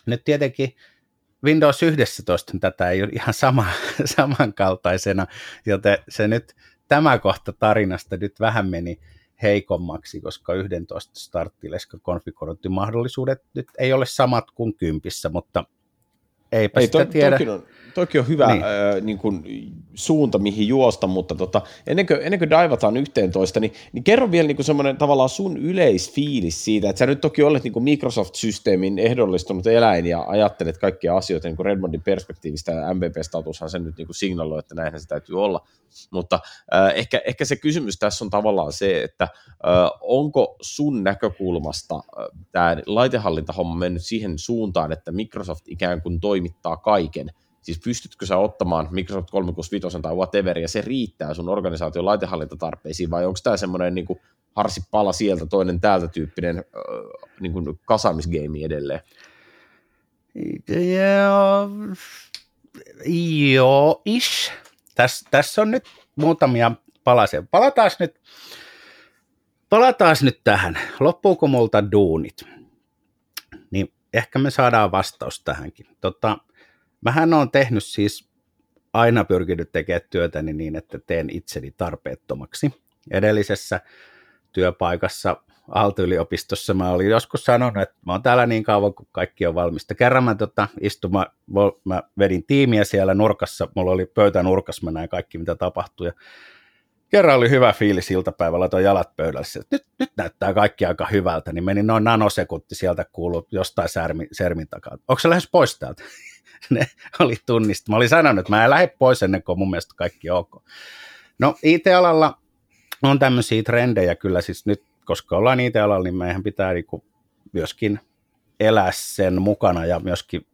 Nyt tietenkin Windows 11 tätä ei ole ihan sama, samankaltaisena, joten se nyt tämä kohta tarinasta nyt vähän meni heikommaksi, koska 11 starttileska konfigurointimahdollisuudet nyt ei ole samat kuin kympissä, mutta eipä ei, sitä to, tiedä. Toki on, toki on hyvä niin. äh, niin kuin, suunta, mihin juosta, mutta tota, ennen, kuin, ennen kuin daivataan 11, niin, niin kerro vielä niin semmoinen tavallaan sun yleisfiilis siitä, että sä nyt toki olet niin kuin Microsoft-systeemin ehdollistunut eläin ja ajattelet kaikkia asioita niin kuin Redmondin perspektiivistä, ja MVP-statushan sen nyt niin kuin signaloi, että näinhän se täytyy olla, mutta äh, ehkä, ehkä se kysymys tässä on tavallaan se, että äh, onko sun näkökulmasta äh, tämä laitehallintahomma mennyt siihen suuntaan, että Microsoft ikään kuin toimittaa kaiken, Siis pystytkö sä ottamaan Microsoft 365 tai whatever, ja se riittää sun organisaation laitehallintatarpeisiin, vai onko tämä semmoinen niin harsi pala sieltä, toinen täältä tyyppinen niin kuin kasaamisgeimi edelleen? Joo, joo ish. Tässä täs on nyt muutamia palasia. Palataan nyt, palataan nyt tähän. Loppuuko multa duunit? Ehkä me saadaan vastaus tähänkin. Tota, Mähän on tehnyt siis aina pyrkinyt tekemään työtäni niin, että teen itseni tarpeettomaksi. Edellisessä työpaikassa Aalto-yliopistossa mä olin joskus sanonut, että mä oon täällä niin kauan, kuin kaikki on valmista. Kerran mä, tota, istuma, mä vedin tiimiä siellä nurkassa, mulla oli pöytä nurkassa, mä näin kaikki mitä tapahtui. Ja kerran oli hyvä fiilis iltapäivällä, laitoin jalat pöydälle, että nyt, nyt näyttää kaikki aika hyvältä, niin meni noin nanosekunti sieltä kuulu jostain särmi, sermin takaa. Onko se lähes pois täältä? ne oli tunnista. Mä olin sanonut, että mä en lähde pois ennen kuin mun mielestä kaikki ok. No IT-alalla on tämmöisiä trendejä kyllä siis nyt, koska ollaan IT-alalla, niin meidän pitää niinku myöskin elää sen mukana ja myöskin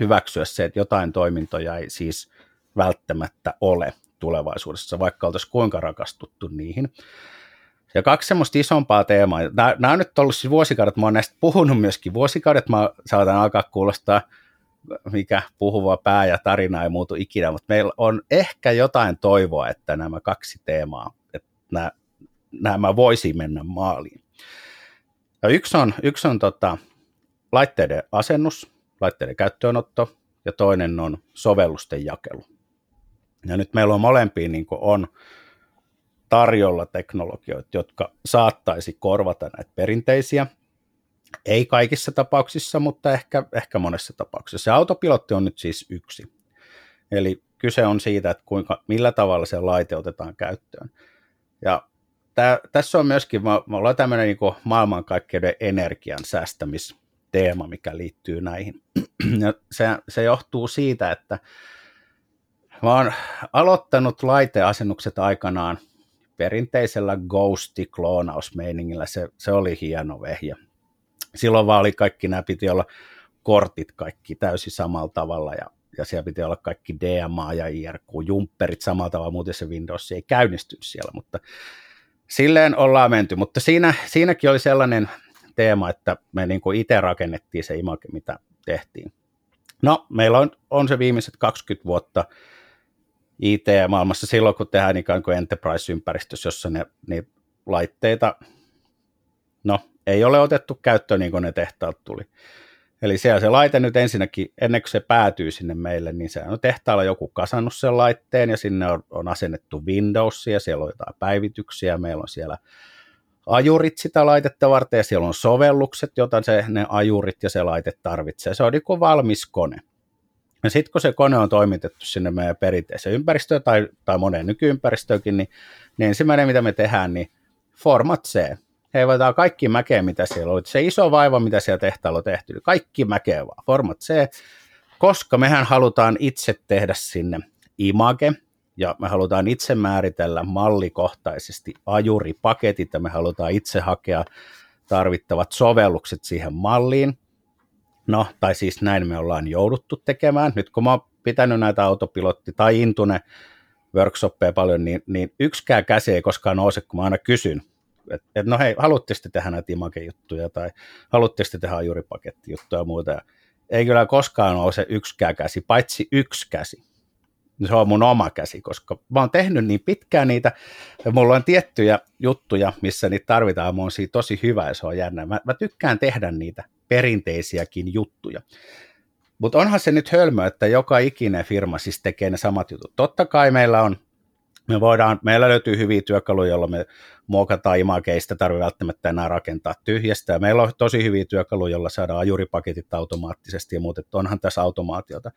hyväksyä se, että jotain toimintoja ei siis välttämättä ole tulevaisuudessa, vaikka oltaisiin kuinka rakastuttu niihin. Ja kaksi semmoista isompaa teemaa. Nämä, nämä on nyt ollut siis vuosikaudet, mä oon näistä puhunut myöskin vuosikaudet, mä saatan alkaa kuulostaa mikä puhuva pää ja tarina ei muutu ikinä, mutta meillä on ehkä jotain toivoa, että nämä kaksi teemaa, että nämä, nämä voisi mennä maaliin. Ja yksi on, yksi on tota, laitteiden asennus, laitteiden käyttöönotto, ja toinen on sovellusten jakelu. Ja nyt meillä on molempiin niin on tarjolla teknologioita, jotka saattaisi korvata näitä perinteisiä, ei kaikissa tapauksissa, mutta ehkä, ehkä monessa tapauksessa. Se autopilotti on nyt siis yksi. Eli kyse on siitä, että kuinka, millä tavalla se laite otetaan käyttöön. Ja tää, tässä on myöskin, me, ollaan tämmöinen niin maailmankaikkeuden energian säästämisteema, mikä liittyy näihin. Ja se, se johtuu siitä, että mä oon aloittanut laiteasennukset aikanaan perinteisellä ghosti-kloonausmeiningillä. Se, se oli hieno vehjä silloin vaan oli kaikki, nämä piti olla kortit kaikki täysin samalla tavalla ja, ja siellä piti olla kaikki DMA ja IRQ-jumpperit samalla tavalla, muuten se Windows ei käynnistynyt siellä, mutta silleen ollaan menty, mutta siinä, siinäkin oli sellainen teema, että me niin kuin itse rakennettiin se image, mitä tehtiin. No, meillä on, on se viimeiset 20 vuotta IT-maailmassa silloin, kun tehdään ikään kuin enterprise-ympäristössä, jossa ne, ne laitteita, no ei ole otettu käyttöön niin kuin ne tehtaat tuli. Eli siellä se laite nyt ensinnäkin, ennen kuin se päätyy sinne meille, niin se on tehtaalla joku kasannut sen laitteen ja sinne on, on asennettu Windows ja siellä on jotain päivityksiä, meillä on siellä ajurit sitä laitetta varten ja siellä on sovellukset, joita se, ne ajurit ja se laite tarvitsee. Se on niin kuin valmis kone. Ja sitten kun se kone on toimitettu sinne meidän perinteiseen ympäristöön tai, tai moneen nykyympäristöönkin, niin, niin ensimmäinen mitä me tehdään, niin Format C, heivataan kaikki mäkeä, mitä siellä oli. Se iso vaiva, mitä siellä tehtaalla on tehty, niin kaikki mäkeä vaan, Format C, koska mehän halutaan itse tehdä sinne image, ja me halutaan itse määritellä mallikohtaisesti ajuripaketit, ja me halutaan itse hakea tarvittavat sovellukset siihen malliin. No, tai siis näin me ollaan jouduttu tekemään. Nyt kun mä oon pitänyt näitä autopilotti- tai Intune workshoppeja paljon, niin, niin yksikään käsi ei koskaan nouse, kun mä aina kysyn, että et, no hei, haluatteko te tehdä näitä image-juttuja tai haluatteko te tehdä ajuripakettijuttuja ja muuta. Ja ei kyllä koskaan ole se yksikään käsi, paitsi yksi käsi. Se on mun oma käsi, koska mä oon tehnyt niin pitkään niitä, ja mulla on tiettyjä juttuja, missä niitä tarvitaan, mä oon siitä tosi hyvä ja se on jännä. Mä, mä tykkään tehdä niitä perinteisiäkin juttuja. Mutta onhan se nyt hölmö, että joka ikinen firma siis tekee ne samat jutut. Totta kai meillä on, me voidaan, meillä löytyy hyviä työkaluja, joilla me muokataan imageista, tarvitse välttämättä enää rakentaa tyhjästä. Ja meillä on tosi hyviä työkaluja, joilla saadaan ajuripaketit automaattisesti ja muuten, onhan tässä automaatiota.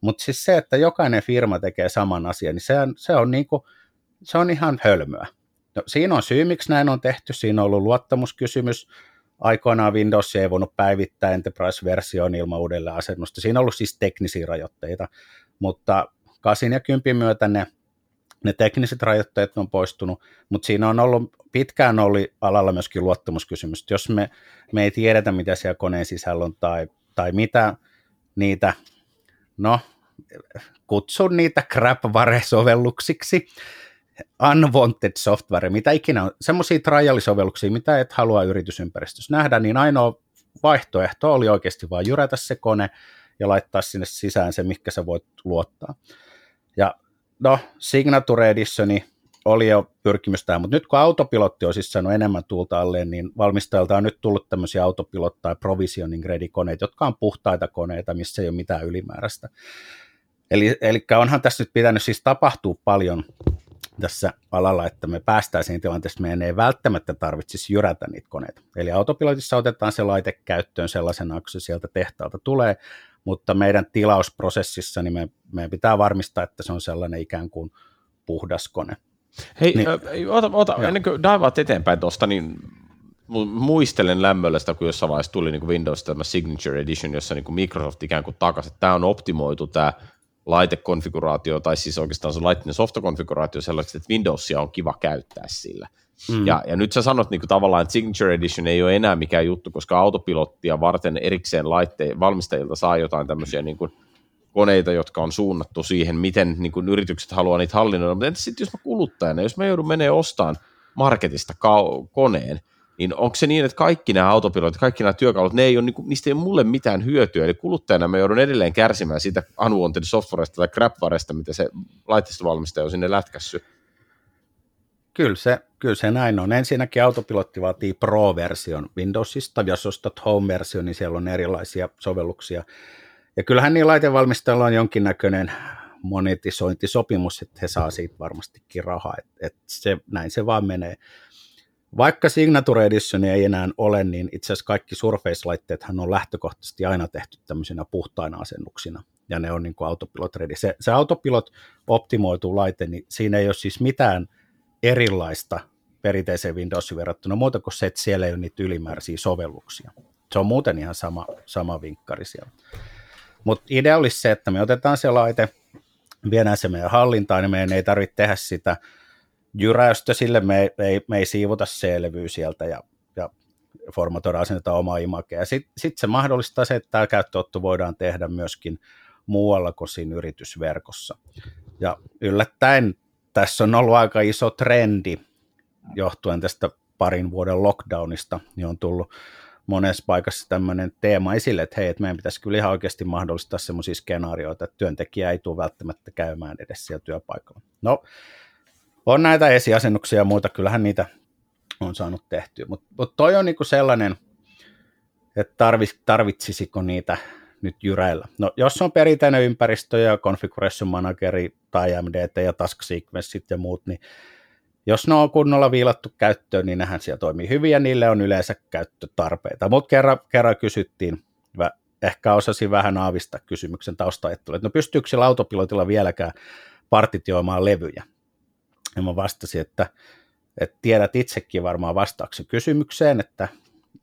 Mutta siis se, että jokainen firma tekee saman asian, niin se on, se on, niinku, se on ihan hölmöä. No, siinä on syy, miksi näin on tehty. Siinä on ollut luottamuskysymys. Aikoinaan Windows ei voinut päivittää Enterprise-versioon ilman uudelleen asennusta. Siinä on ollut siis teknisiä rajoitteita, mutta 8 ja 10 myötä ne, ne tekniset rajoitteet on poistunut, mutta siinä on ollut, pitkään oli alalla myöskin luottamuskysymys. Jos me, me ei tiedetä, mitä siellä koneen sisällä on tai, tai mitä niitä no, kutsun niitä crapware-sovelluksiksi, unwanted software, mitä ikinä on, semmoisia trial-sovelluksia, mitä et halua yritysympäristössä nähdä, niin ainoa vaihtoehto oli oikeasti vain jyrätä se kone ja laittaa sinne sisään se, mikä sä voit luottaa. Ja no, Signature Editioni oli jo pyrkimys tähän, mutta nyt kun autopilotti on siis saanut enemmän tuulta alleen, niin valmistajalta on nyt tullut tämmöisiä autopilot- tai provisioning ready koneita, jotka on puhtaita koneita, missä ei ole mitään ylimääräistä. Eli, eli onhan tässä nyt pitänyt siis tapahtua paljon tässä alalla, että me päästään siihen tilanteeseen, että meidän ei välttämättä tarvitsisi jyrätä niitä koneita. Eli autopilotissa otetaan se laite käyttöön sellaisena, kun se sieltä tehtaalta tulee, mutta meidän tilausprosessissa niin me, meidän pitää varmistaa, että se on sellainen ikään kuin puhdas kone. Hei, niin. äh, ota, ota, ennen kuin daivaat eteenpäin tuosta, niin muistelen lämmöllä sitä, kun jossain vaiheessa tuli niin kuin Windows tämä Signature Edition, jossa niin kuin Microsoft ikään kuin takasi, että tämä on optimoitu tämä laitekonfiguraatio, tai siis oikeastaan se laitteen softakonfiguraatio sellaiseksi, että Windowsia on kiva käyttää sillä. Mm. Ja, ja nyt sä sanot niin kuin tavallaan, että Signature Edition ei ole enää mikään juttu, koska autopilottia varten erikseen laitteen valmistajilta saa jotain tämmöisiä niin kuin koneita, jotka on suunnattu siihen, miten niin kuin yritykset haluaa niitä hallinnoida. Mutta entä sitten jos mä kuluttajana, jos mä joudun menee ostamaan marketista ka- koneen, niin onko se niin, että kaikki nämä autopilotit, kaikki nämä työkalut, ne ei ole, niin kuin, niistä ei ole mulle mitään hyötyä, eli kuluttajana mä joudun edelleen kärsimään siitä unwanted softwaresta tai crapwaresta, mitä se laitteistovalmistaja on sinne lätkässyt. Kyllä se, kyllä se näin on. Ensinnäkin autopilotti vaatii Pro-version Windowsista, jos ostat Home-version, niin siellä on erilaisia sovelluksia, ja kyllähän niin laitevalmistajalla on jonkinnäköinen monetisointisopimus, että he saa siitä varmastikin rahaa, että et se, näin se vaan menee. Vaikka Signature Edition ei enää ole, niin itse asiassa kaikki Surface-laitteethan on lähtökohtaisesti aina tehty tämmöisinä puhtaina asennuksina, ja ne on niin kuin autopilot ready. Se, se autopilot optimoitu laite, niin siinä ei ole siis mitään erilaista perinteiseen Windowsiin verrattuna, muuta kuin se, että siellä ei ole niitä ylimääräisiä sovelluksia. Se on muuten ihan sama, sama vinkkari siellä. Mutta idea olisi se, että me otetaan se laite, viedään se meidän hallintaan, niin meidän ei tarvitse tehdä sitä jyräystä sille, me ei, me ei, me ei siivuta selvyä sieltä ja, ja formatoida asennetaan omaa imakea. Sitten sit se mahdollistaa se, että tämä käyttöotto voidaan tehdä myöskin muualla kuin siinä yritysverkossa. Ja yllättäen tässä on ollut aika iso trendi johtuen tästä parin vuoden lockdownista, niin on tullut monessa paikassa tämmöinen teema esille, että hei, että meidän pitäisi kyllä ihan oikeasti mahdollistaa semmoisia skenaarioita, että työntekijä ei tule välttämättä käymään edes siellä työpaikalla. No, on näitä esiasennuksia ja muita, kyllähän niitä on saanut tehtyä, mutta mut toi on niinku sellainen, että tarvis, tarvitsisiko niitä nyt jyräillä. No, jos on perinteinen ympäristö ja configuration manageri tai MDT ja task sequenceit ja muut, niin jos ne on kunnolla viilattu käyttöön, niin nehän siellä toimii hyvin ja niille on yleensä käyttötarpeita. Mutta kerran, kerran kysyttiin, ehkä osasin vähän aavistaa kysymyksen taustaajattelua, että no pystyykö sillä autopilotilla vieläkään partitioimaan levyjä? Ja mä vastasin, että, Et tiedät itsekin varmaan vastauksen kysymykseen, että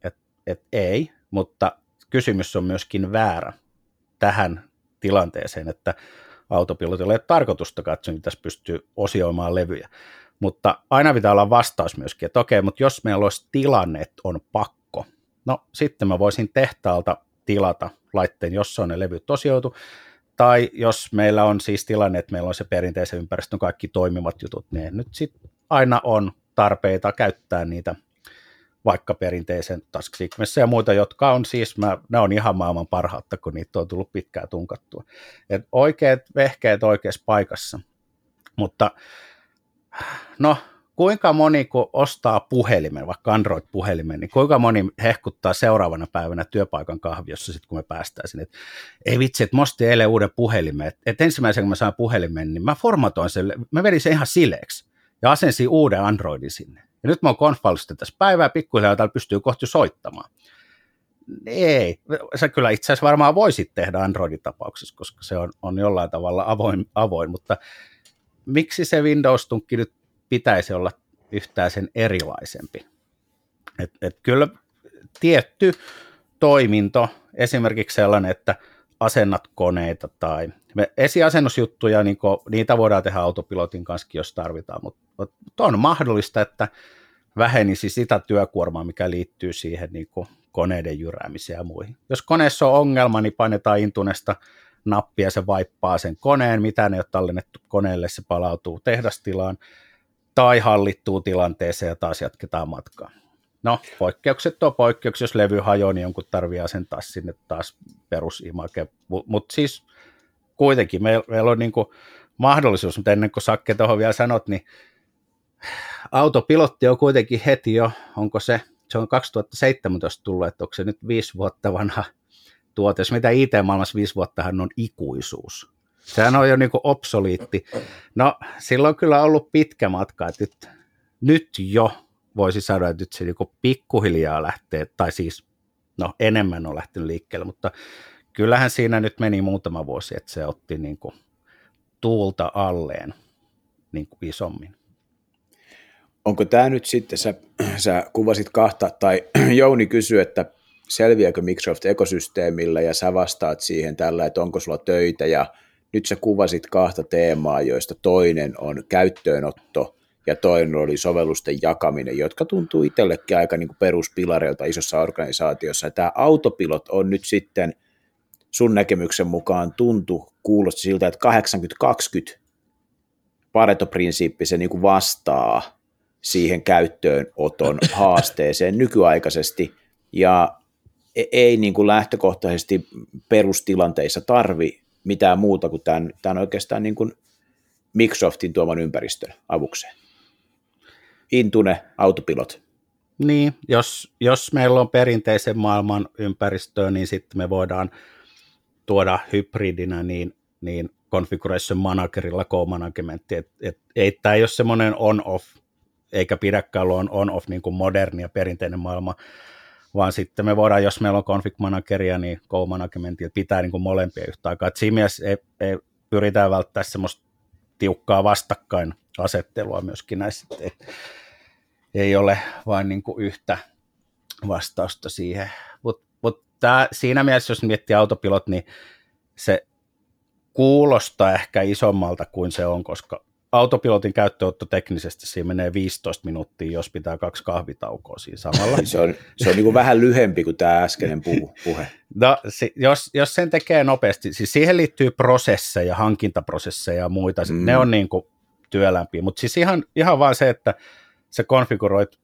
et, et ei, mutta kysymys on myöskin väärä tähän tilanteeseen, että autopilotilla ei ole tarkoitusta että niin tässä pystyy osioimaan levyjä. Mutta aina pitää olla vastaus myöskin, että okei, mutta jos meillä olisi tilanne, että on pakko, no sitten mä voisin tehtaalta tilata laitteen, jossa on ne levyt osioitu, tai jos meillä on siis tilanne, että meillä on se perinteisen ympäristön kaikki toimivat jutut, niin nyt sitten aina on tarpeita käyttää niitä vaikka perinteisen Task ja muita, jotka on siis, mä, ne on ihan maailman parhaatta, kun niitä on tullut pitkään tunkattua. Et oikeat vehkeet oikeassa paikassa. Mutta no, kuinka moni, kun ostaa puhelimen, vaikka Android-puhelimen, niin kuinka moni hehkuttaa seuraavana päivänä työpaikan kahviossa, sit kun me päästään sinne, että ei vitsi, että mosti eilen uuden puhelimen, että et ensimmäisen kun mä saan puhelimen, niin mä formatoin sen, mä vedin sen ihan sileeksi ja asensin uuden Androidin sinne. Ja nyt mä oon konfallista tässä päivää, pikkuhiljaa täällä pystyy kohti soittamaan. Ei, sä kyllä itse asiassa varmaan voisit tehdä Androidin tapauksessa, koska se on, on jollain tavalla avoin, avoin, mutta miksi se Windows-tunkki nyt pitäisi olla yhtään sen erilaisempi? Et, et kyllä tietty toiminto, esimerkiksi sellainen, että asennat koneita tai esiasennusjuttuja, niin kuin, niitä voidaan tehdä autopilotin kanssa, jos tarvitaan, mutta, mutta on mahdollista, että vähenisi sitä työkuormaa, mikä liittyy siihen niin kuin koneiden jyräämiseen ja muihin. Jos koneessa on ongelma, niin painetaan intunesta nappia, se vaippaa sen koneen, mitä ne ole tallennettu koneelle, se palautuu tehdastilaan tai hallittuu tilanteeseen ja taas jatketaan matkaa. No, poikkeukset on poikkeuksia, jos levy hajoaa, niin jonkun tarvii asentaa sinne taas perusimake, mutta siis kuitenkin meillä, meillä on niin kuin mahdollisuus, mutta ennen kuin Sakke tuohon vielä sanot, niin autopilotti on kuitenkin heti jo, onko se, se on 2017 tullut, että onko se nyt viisi vuotta vanha tuote, jos mitä IT-maailmassa viisi vuottahan on ikuisuus. Sehän on jo niin obsoliitti. No, sillä on kyllä ollut pitkä matka, että nyt, nyt jo voisi sanoa, että nyt se niin pikkuhiljaa lähtee, tai siis no enemmän on lähtenyt liikkeelle, mutta kyllähän siinä nyt meni muutama vuosi, että se otti niin kuin tuulta alleen niin kuin isommin. Onko tämä nyt sitten, sä, sä kuvasit kahta, tai Jouni kysyi, että selviääkö Microsoft ekosysteemillä, ja sä vastaat siihen tällä, että onko sulla töitä, ja nyt sä kuvasit kahta teemaa, joista toinen on käyttöönotto, ja toinen oli sovellusten jakaminen, jotka tuntuu itsellekin aika niin kuin peruspilareilta isossa organisaatiossa. Tämä autopilot on nyt sitten – sun näkemyksen mukaan tuntu, kuulosti siltä, että 80-20 Pareto-prinsiippi se niin kuin vastaa siihen käyttöönoton haasteeseen nykyaikaisesti, ja e- ei niin kuin lähtökohtaisesti perustilanteissa tarvi mitään muuta kuin tämän, tämän oikeastaan niin kuin Microsoftin tuoman ympäristön avukseen. Intune, autopilot. Niin, jos, jos meillä on perinteisen maailman ympäristöä, niin sitten me voidaan tuoda hybridinä niin, niin configuration managerilla co-managementti, että et, ei tämä ei ole semmoinen on-off, eikä pidäkään on-off niin kuin moderni ja perinteinen maailma, vaan sitten me voidaan, jos meillä on config manageria, niin co-managementti, pitää niin kuin molempia yhtä aikaa. Et siinä mielessä ei, ei, pyritään välttämään semmoista tiukkaa vastakkain asettelua myöskin näissä, että ei ole vain niin kuin yhtä vastausta siihen. Mutta tämä, siinä mielessä, jos miettii autopilot, niin se kuulostaa ehkä isommalta kuin se on, koska autopilotin käyttöotto teknisesti siinä menee 15 minuuttia, jos pitää kaksi kahvitaukoa siinä samalla. se on, se on niin kuin vähän lyhempi kuin tämä äskeinen puhu, puhe. No, jos, jos sen tekee nopeasti, siis siihen liittyy prosesseja, hankintaprosesseja ja muita, mm. ne on niin kuin työlämpiä, mutta siis ihan, ihan vaan se, että se konfiguroit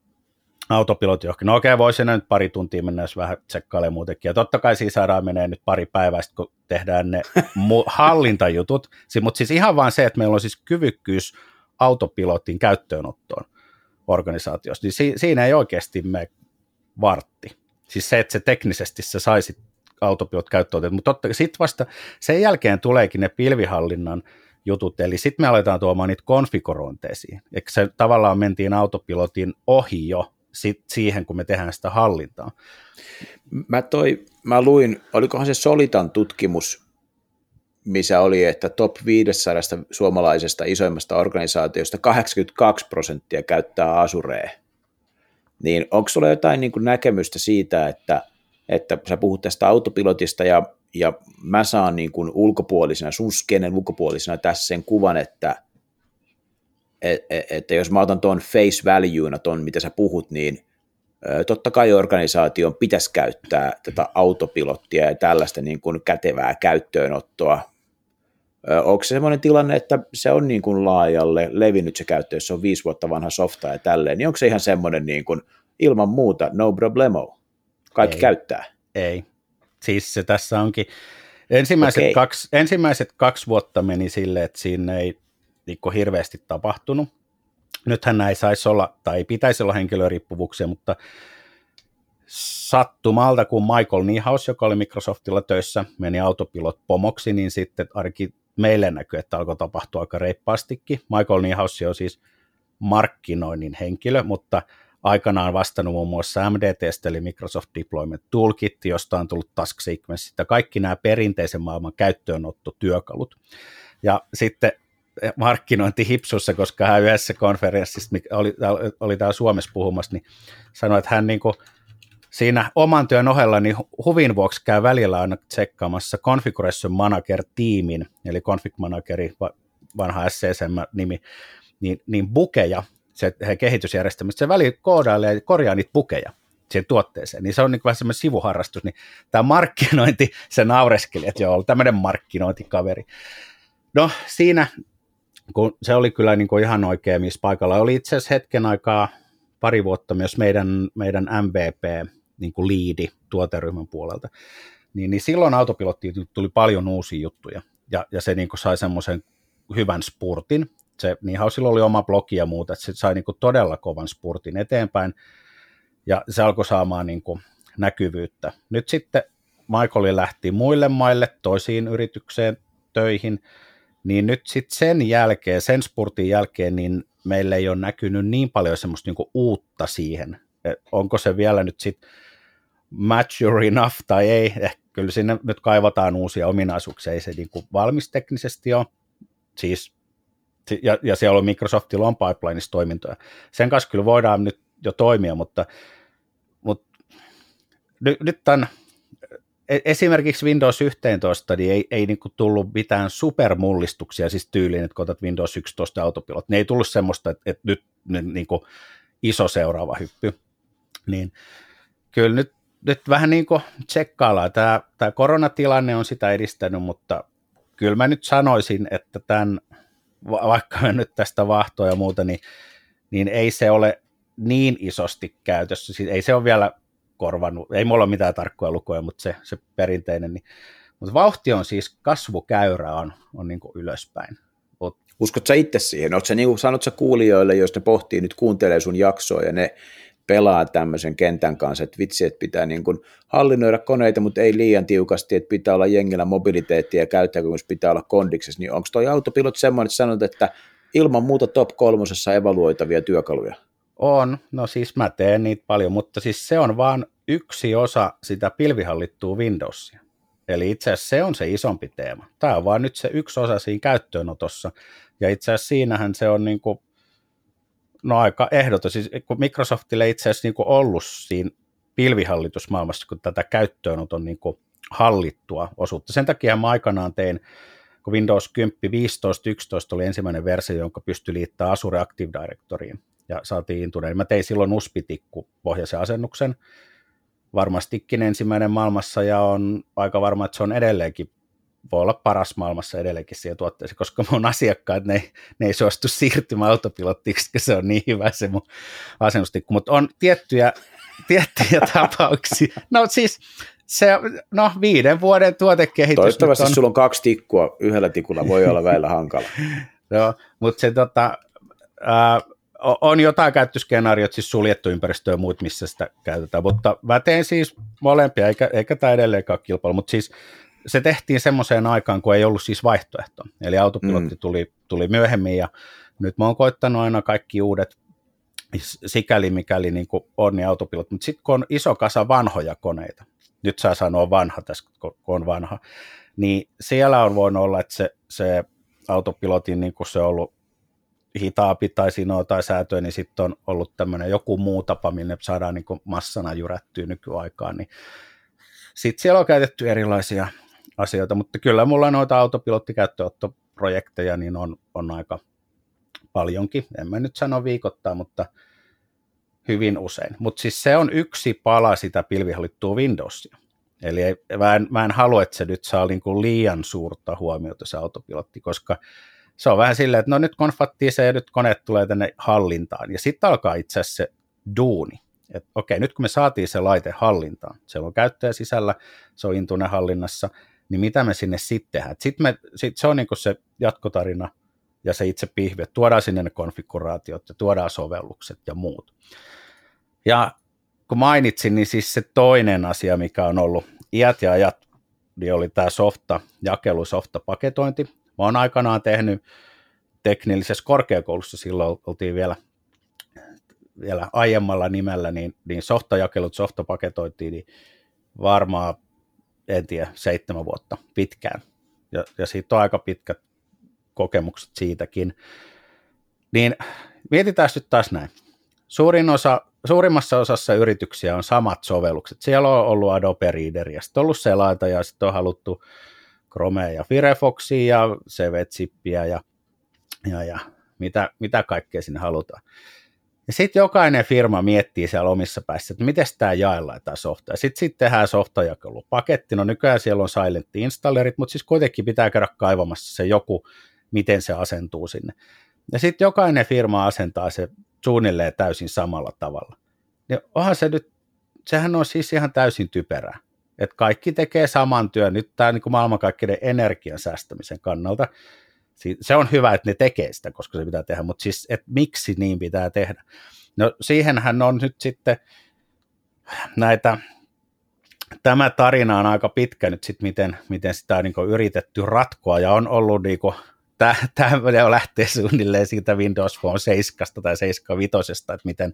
autopilotti johonkin. No okei, voisi nyt pari tuntia mennä, jos vähän tsekkailee muutenkin. Ja totta kai siinä saadaan menee nyt pari päivää, kun tehdään ne mu- hallintajutut. Mutta siis ihan vaan se, että meillä on siis kyvykkyys autopilotin käyttöönottoon organisaatiossa, niin si- siinä ei oikeasti mene vartti. Siis se, että se teknisesti se saisi autopilot käyttöön, mutta totta sitten vasta sen jälkeen tuleekin ne pilvihallinnan jutut, eli sitten me aletaan tuomaan niitä konfigurointeisiin. Eikö se tavallaan mentiin autopilotin ohi jo sit siihen, kun me tehdään sitä hallintaa. Mä, toi, mä luin, olikohan se Solitan tutkimus, missä oli, että top 500 suomalaisesta isoimmasta organisaatiosta 82 prosenttia käyttää Asuree. Niin onko sulla jotain niin kuin näkemystä siitä, että, että sä puhut tästä autopilotista ja, ja mä saan niin kuin ulkopuolisena, sun ulkopuolisena tässä sen kuvan, että et, et, että jos mä otan tuon face valuena, tuon mitä sä puhut, niin totta kai organisaation pitäisi käyttää tätä autopilottia ja tällaista niin kuin kätevää käyttöönottoa. Onko se sellainen tilanne, että se on niin kuin laajalle levinnyt se käyttö, jos se on viisi vuotta vanha softa ja tälleen, niin onko se ihan semmoinen niin kuin ilman muuta no problemo? Kaikki Ei. käyttää. Ei. Siis se tässä onkin, ensimmäiset, Okei. kaksi, ensimmäiset kaksi vuotta meni silleen, että siinä ei niin hirveästi tapahtunut. Nythän näin saisi olla, tai ei pitäisi olla henkilöriippuvuuksia, mutta sattumalta, kun Michael Niehaus, joka oli Microsoftilla töissä, meni autopilot pomoksi, niin sitten ainakin meille näkyy, että alkoi tapahtua aika reippaastikin. Michael Niehaus on siis markkinoinnin henkilö, mutta aikanaan vastannut muun muassa MDTstä, eli Microsoft Deployment Toolkit, josta on tullut Task Sequence, ja kaikki nämä perinteisen maailman käyttöönottotyökalut. Ja sitten markkinointi hipsussa, koska hän yhdessä konferenssissa, mikä oli, oli täällä Suomessa puhumassa, niin sanoi, että hän niin kuin siinä oman työn ohella niin huvin vuoksi käy välillä aina tsekkaamassa Configuration Manager-tiimin, eli Config Manageri, vanha SCSM-nimi, niin, niin bukeja, se he kehitysjärjestelmistä, se väli koodailee ja korjaa niitä bukeja siihen tuotteeseen, niin se on niin vähän semmoinen sivuharrastus, niin tämä markkinointi, se naureskeli, että joo, tämmöinen markkinointikaveri. No siinä, kun se oli kyllä niin kuin ihan oikein, missä paikalla. Oli itse asiassa hetken aikaa, pari vuotta myös meidän, meidän MVP, niin kuin liidi tuoteryhmän puolelta, niin, niin silloin autopilottiin tuli paljon uusia juttuja, ja, ja se niin kuin sai semmoisen hyvän spurtin, se, niin Hausilla oli oma blogi ja muuta, että se sai niin kuin todella kovan spurtin eteenpäin, ja se alkoi saamaan niin kuin näkyvyyttä. Nyt sitten Michaeli lähti muille maille, toisiin yritykseen töihin, niin nyt sitten sen jälkeen, sen spurtin jälkeen, niin meillä ei ole näkynyt niin paljon semmoista niinku uutta siihen. Et onko se vielä nyt sitten mature enough tai ei, ehkä kyllä sinne nyt kaivataan uusia ominaisuuksia, ei se niinku valmis teknisesti ole, siis, ja, ja siellä on Microsoftilla on pipelineissa toimintoja. Sen kanssa kyllä voidaan nyt jo toimia, mutta, mutta nyt, nyt tämän esimerkiksi Windows 11 niin ei, ei niin tullut mitään supermullistuksia siis tyyliin, että kun otat Windows 11 autopilot, ne ei tullut semmoista, että, että nyt niin kuin iso seuraava hyppy. Niin kyllä nyt, nyt vähän niin kuin tsekkaillaan. Tämä, tämä koronatilanne on sitä edistänyt, mutta kyllä mä nyt sanoisin, että tämän, vaikka mä nyt tästä vahtoa ja muuta, niin, niin ei se ole niin isosti käytössä. Siis ei se ole vielä korvannut, ei mulla ole mitään tarkkoja lukuja, mutta se, se perinteinen, niin, mutta vauhti on siis, kasvukäyrä on, on niin kuin ylöspäin. Mut, Uskot sä itse siihen? Oletko sä, niin kuin, sanot sä kuulijoille, jos ne pohtii nyt, kuuntelee sun jaksoa ja ne pelaa tämmöisen kentän kanssa, että vitsi, että pitää niin kuin hallinnoida koneita, mutta ei liian tiukasti, että pitää olla jengillä mobiliteetti ja käyttäjäkokemus pitää olla kondiksessa, niin onko toi autopilot semmoinen, että sanot, että ilman muuta top kolmosessa evaluoitavia työkaluja? On, no siis mä teen niitä paljon, mutta siis se on vaan yksi osa sitä pilvihallittua Windowsia. Eli itse asiassa se on se isompi teema. Tämä on vaan nyt se yksi osa siinä käyttöönotossa. Ja itse asiassa siinähän se on niin kuin, no aika ehdoton. Siis kun Microsoftille itse asiassa niin kuin ollut siinä pilvihallitusmaailmassa, kun tätä käyttöönoton niin kuin hallittua osuutta. Sen takia mä aikanaan tein, kun Windows 10 15 11 oli ensimmäinen versio, jonka pystyi liittämään Azure Active Directoryin ja saatiin intuneen. Mä tein silloin uspitikku pohjaisen asennuksen, varmastikin ensimmäinen maailmassa ja on aika varma, että se on edelleenkin, voi olla paras maailmassa edelleenkin siihen tuotteeseen, koska mun asiakkaat, ne, ne ei suostu siirtymään autopilottiksi, koska se on niin hyvä se mun asennustikku, mutta on tiettyjä, tiettyjä tapauksia. No siis se, no viiden vuoden tuotekehitys. Toivottavasti on... sulla on kaksi tikkua, yhdellä tikulla voi olla väillä hankala. Joo, mutta se tota, ää, on jotain käyttöskenaariot, siis suljettu ympäristö ja muut, missä sitä käytetään, mutta mä teen siis molempia, eikä, eikä tämä edelleenkaan kilpailu, mutta siis se tehtiin semmoiseen aikaan, kun ei ollut siis vaihtoehto, eli autopilotti mm. tuli, tuli myöhemmin ja nyt mä oon koittanut aina kaikki uudet sikäli mikäli niin kuin on niin autopilot, mutta sitten kun on iso kasa vanhoja koneita, nyt saa sanoa vanha tässä, kun on vanha, niin siellä on voinut olla, että se, se autopilotin niin kuin se on ollut hitaampi tai siinä on jotain säätöä, niin sitten on ollut tämmöinen joku muu tapa, millä saadaan niin massana jyrättyä nykyaikaan, niin sitten siellä on käytetty erilaisia asioita, mutta kyllä mulla noita autopilottikäyttöönottoprojekteja niin on, on aika paljonkin, en mä nyt sano viikoittaa, mutta hyvin usein. Mutta siis se on yksi pala sitä pilvihallittua Windowsia. Eli mä, en, mä en halua, että se nyt saa niin kuin liian suurta huomiota se autopilotti, koska se on vähän silleen, että no nyt konfattiin se ja nyt koneet tulee tänne hallintaan. Ja sitten alkaa itse asiassa se duuni. Että okei, nyt kun me saatiin se laite hallintaan, se on käyttäjä sisällä, se on Intune hallinnassa, niin mitä me sinne sitten tehdään? Sitten me, sit se on niin se jatkotarina ja se itse pihvi, että tuodaan sinne ne konfiguraatiot ja tuodaan sovellukset ja muut. Ja kun mainitsin, niin siis se toinen asia, mikä on ollut iät ja ajat, niin oli tämä softa, jakelu, softa paketointi. Mä oon aikanaan tehnyt teknillisessä korkeakoulussa, silloin oltiin vielä, vielä aiemmalla nimellä, niin, niin softajakelut, softapaketointiin, niin varmaan, en tiedä, seitsemän vuotta pitkään. Ja, ja siitä on aika pitkät kokemukset siitäkin. Niin mietitään nyt taas näin. Suurin osa suurimmassa osassa yrityksiä on samat sovellukset. Siellä on ollut Adobe Reader ja sitten on ollut selaita ja sitten on haluttu Chromea ja Firefoxia ja CVZippiä ja, ja, ja mitä, mitä kaikkea sinne halutaan. Ja sitten jokainen firma miettii siellä omissa päissä, että miten tämä jaellaan tämä softa. Sitten sit tehdään softajakelupaketti. No nykyään siellä on silent installerit, mutta siis kuitenkin pitää käydä kaivamassa se joku, miten se asentuu sinne. Ja sitten jokainen firma asentaa se suunnilleen täysin samalla tavalla. Niin onhan se nyt, sehän on siis ihan täysin typerää. Että kaikki tekee saman työn. Nyt tämä niin maailmankaikkeuden energian säästämisen kannalta, se on hyvä, että ne tekee sitä, koska se pitää tehdä, mutta siis, että miksi niin pitää tehdä? No siihenhän on nyt sitten näitä, tämä tarina on aika pitkä nyt sitten, miten, miten sitä on niin yritetty ratkoa, ja on ollut niin kuin tämä lähtee suunnilleen siitä Windows Phone 7 tai 7.5, että miten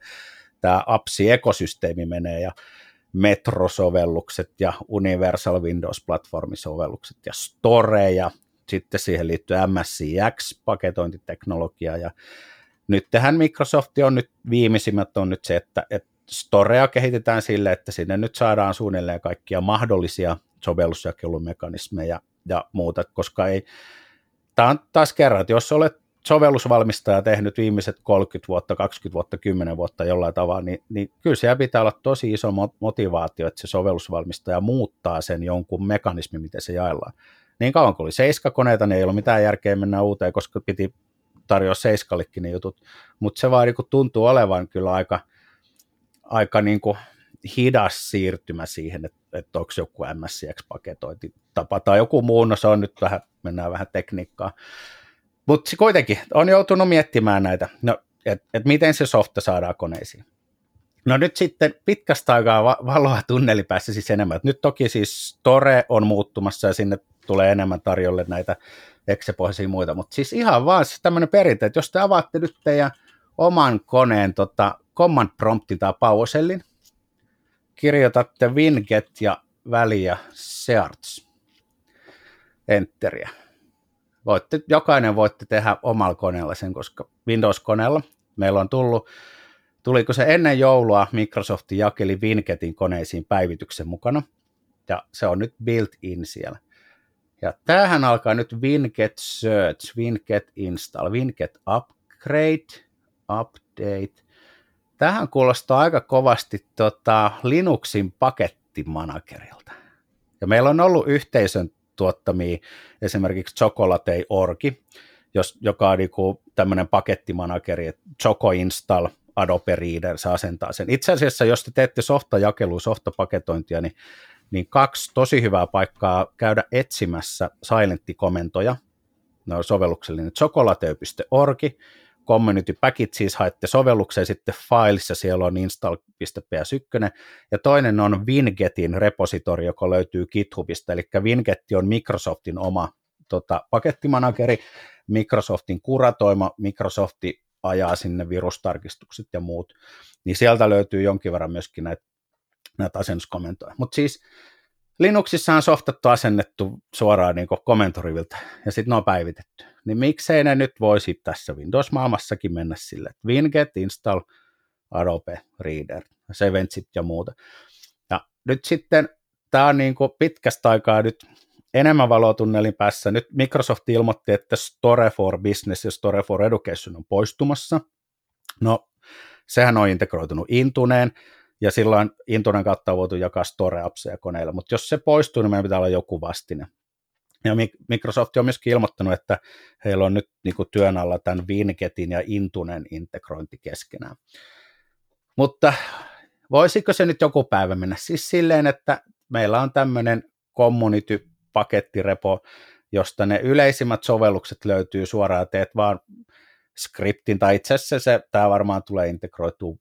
tämä appsi-ekosysteemi menee ja Metro-sovellukset ja Universal Windows-platformisovellukset ja Store ja sitten siihen liittyy MSCX-paketointiteknologia ja nyt tähän Microsoft on nyt viimeisimmät on nyt se, että, että Storea kehitetään sille, että sinne nyt saadaan suunnilleen kaikkia mahdollisia sovellusjakelumekanismeja ja muuta, koska ei, tämä on taas kerran, että jos olet sovellusvalmistaja tehnyt viimeiset 30 vuotta, 20 vuotta, 10 vuotta jollain tavalla, niin, niin kyllä siellä pitää olla tosi iso motivaatio, että se sovellusvalmistaja muuttaa sen jonkun mekanismin, miten se jaellaan. Niin kauan kuin oli seiskakoneita, niin ei ollut mitään järkeä mennä uuteen, koska piti tarjoa seiskallekin ne jutut, mutta se vaan niin tuntuu olevan kyllä aika, aika niin kuin hidas siirtymä siihen, että, että onko joku MSCX-paketointi tapa tai joku muu, no se on nyt vähän, mennään vähän tekniikkaa. Mutta kuitenkin on joutunut miettimään näitä, no, että et miten se softa saadaan koneisiin. No nyt sitten pitkästä aikaa valoa tunnelipäässä siis enemmän. Nyt toki siis Store on muuttumassa ja sinne tulee enemmän tarjolle näitä eksepohjaisia muita, mutta siis ihan vaan siis tämmöinen perinte, että jos te avaatte nyt teidän oman koneen tota, command promptin tai PowerShellin, kirjoitatte winget ja väliä search, enteriä. Voitte, jokainen voitte tehdä omalla koneella sen, koska Windows-koneella meillä on tullut, tuliko se ennen joulua, Microsoft jakeli Wingetin koneisiin päivityksen mukana, ja se on nyt built-in siellä. Ja tämähän alkaa nyt Winget Search, Winget Install, Winget Upgrade, Update, Tähän kuulostaa aika kovasti tota, Linuxin pakettimanagerilta. Ja meillä on ollut yhteisön tuottamia esimerkiksi Chocolatei.org, jos, joka on niinku tämmöinen pakettimanageri, että Choco Install, Adobe Reader, se asentaa sen. Itse asiassa, jos te teette softajakelua, softapaketointia, niin, niin kaksi tosi hyvää paikkaa käydä etsimässä silent-komentoja, ne on sovelluksellinen chocolate.org, community package, siis haette sovellukseen sitten files, ja siellä on install.ps1, ja toinen on Wingetin repositori, joka löytyy GitHubista, eli Winget on Microsoftin oma tota, pakettimanageri, Microsoftin kuratoima, Microsofti ajaa sinne virustarkistukset ja muut, niin sieltä löytyy jonkin verran myöskin näitä, näitä asennuskomentoja. Mutta siis Linuxissa on softattu asennettu suoraan niin komentorivilta ja sitten ne on päivitetty. Niin miksei ne nyt voisi tässä Windows-maailmassakin mennä sille, että winget install Adobe Reader, Seventsit ja muuta. Ja nyt sitten tämä on niin pitkästä aikaa nyt enemmän valotunnelin päässä. Nyt Microsoft ilmoitti, että Store for Business ja Store for Education on poistumassa. No, sehän on integroitunut Intuneen, ja silloin Intunen kautta on voitu jakaa store-appseja koneilla, mutta jos se poistuu, niin meidän pitää olla joku vastine. Ja Microsoft on myöskin ilmoittanut, että heillä on nyt niin kuin työn alla tämän Wingetin ja Intunen integrointi keskenään. Mutta voisiko se nyt joku päivä mennä siis silleen, että meillä on tämmöinen community-pakettirepo, josta ne yleisimmät sovellukset löytyy suoraan, teet vaan skriptin, tai itse asiassa se, tämä varmaan tulee integroitua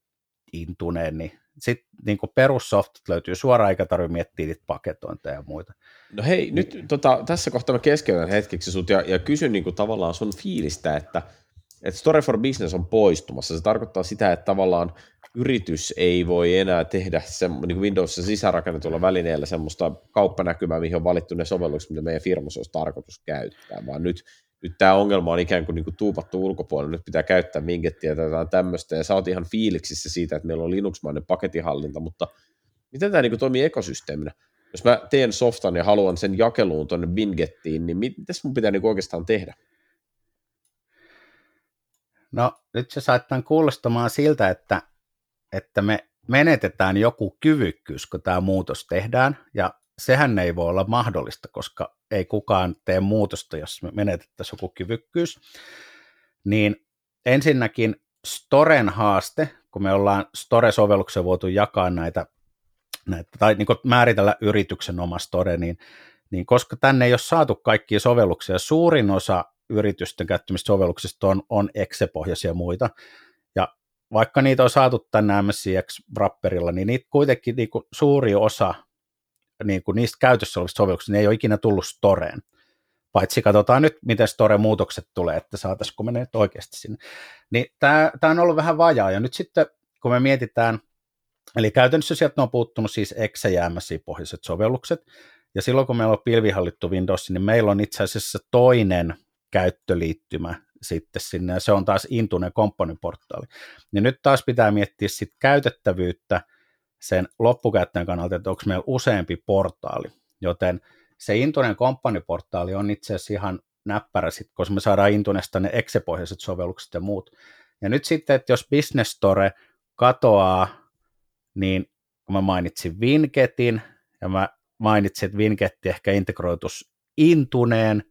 Intuneen, niin sitten niin perussoftit löytyy suoraan, eikä tarvitse miettiä niitä paketointeja ja muita. No hei, nyt tota, tässä kohtaa mä keskeytän hetkeksi sut ja, ja kysyn niin kuin tavallaan sun fiilistä, että, että Story for Business on poistumassa. Se tarkoittaa sitä, että tavallaan yritys ei voi enää tehdä se, niin Windowsissa sisäänrakennetulla välineellä semmoista kauppanäkymää, mihin on valittu ne sovellukset, mitä meidän firmassa olisi tarkoitus käyttää, vaan nyt nyt tämä ongelma on ikään kuin, niin kuin tuupattu ulkopuolelle, nyt pitää käyttää minkettiä tai jotain tämmöistä, ja sä oot ihan fiiliksissä siitä, että meillä on Linux-mainen paketihallinta, mutta miten tämä niin kuin toimii ekosysteeminä? Jos mä teen softan ja haluan sen jakeluun tuonne Bingettiin, niin mitä mun pitää niin oikeastaan tehdä? No nyt se saattaa kuulostamaan siltä, että, että me menetetään joku kyvykkyys, kun tämä muutos tehdään, ja sehän ei voi olla mahdollista, koska ei kukaan tee muutosta, jos me menetettäisiin joku kyvykkyys. Niin ensinnäkin Storen haaste, kun me ollaan Store-sovelluksen voitu jakaa näitä, näitä tai niin määritellä yrityksen oma Store, niin, niin koska tänne ei ole saatu kaikkia sovelluksia, suurin osa yritysten käyttämistä sovelluksista on, on Exe-pohjaisia muita, ja vaikka niitä on saatu tänne MSCX-wrapperilla, niin niitä kuitenkin niin suuri osa niin kuin niistä käytössä olevista sovelluksista, ne ei ole ikinä tullut Storeen. Paitsi katsotaan nyt, miten Store-muutokset tulee, että saataisiko me nyt oikeasti sinne. Niin tämä, tämä on ollut vähän vajaa, ja nyt sitten kun me mietitään, eli käytännössä sieltä on puuttunut siis Exe ja MSI-pohjaiset sovellukset, ja silloin kun meillä on pilvihallittu Windows, niin meillä on itse asiassa toinen käyttöliittymä sitten sinne, ja se on taas Intunen kompponiportaali. Niin nyt taas pitää miettiä sitten käytettävyyttä, sen loppukäyttäjän kannalta, että onko meillä useampi portaali, joten se Intunen komppaniportaali on itse asiassa ihan näppärä, sit, koska me saadaan Intunesta ne Exe-pohjaiset sovellukset ja muut. Ja nyt sitten, että jos Business Store katoaa, niin mä mainitsin Wingetin, ja mä mainitsin, että Wingetti ehkä integroitus Intuneen,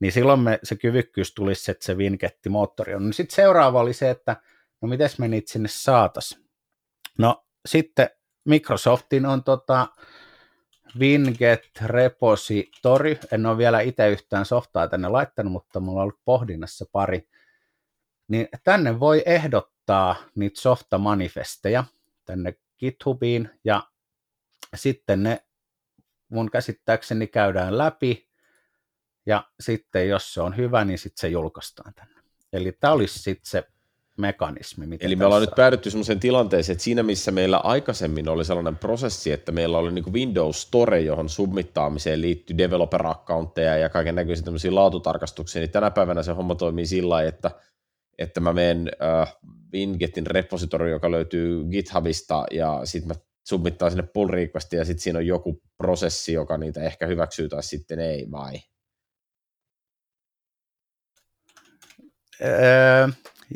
niin silloin me, se kyvykkyys tulisi, että se Wingetti-moottori on. No sitten seuraava oli se, että no miten me niitä sinne saatas. No sitten Microsoftin on tota Winget Repository. En ole vielä itse yhtään softaa tänne laittanut, mutta mulla on ollut pohdinnassa pari. Niin tänne voi ehdottaa niitä softamanifesteja tänne GitHubiin ja sitten ne mun käsittääkseni käydään läpi ja sitten jos se on hyvä, niin sitten se julkaistaan tänne. Eli tämä olisi sitten se mekanismi. Miten Eli me ollaan nyt päädytty sellaiseen tilanteeseen, että siinä missä meillä aikaisemmin oli sellainen prosessi, että meillä oli niin Windows Store, johon submittaamiseen liittyy developer-accountteja ja kaiken näköisiä tämmöisiä laatutarkastuksia, niin tänä päivänä se homma toimii sillä lailla, että, että mä menen äh, Wingetin repositori, joka löytyy GitHubista, ja sitten mä submittaan sinne pull requestia, ja sitten siinä on joku prosessi, joka niitä ehkä hyväksyy tai sitten ei, vai? Öö,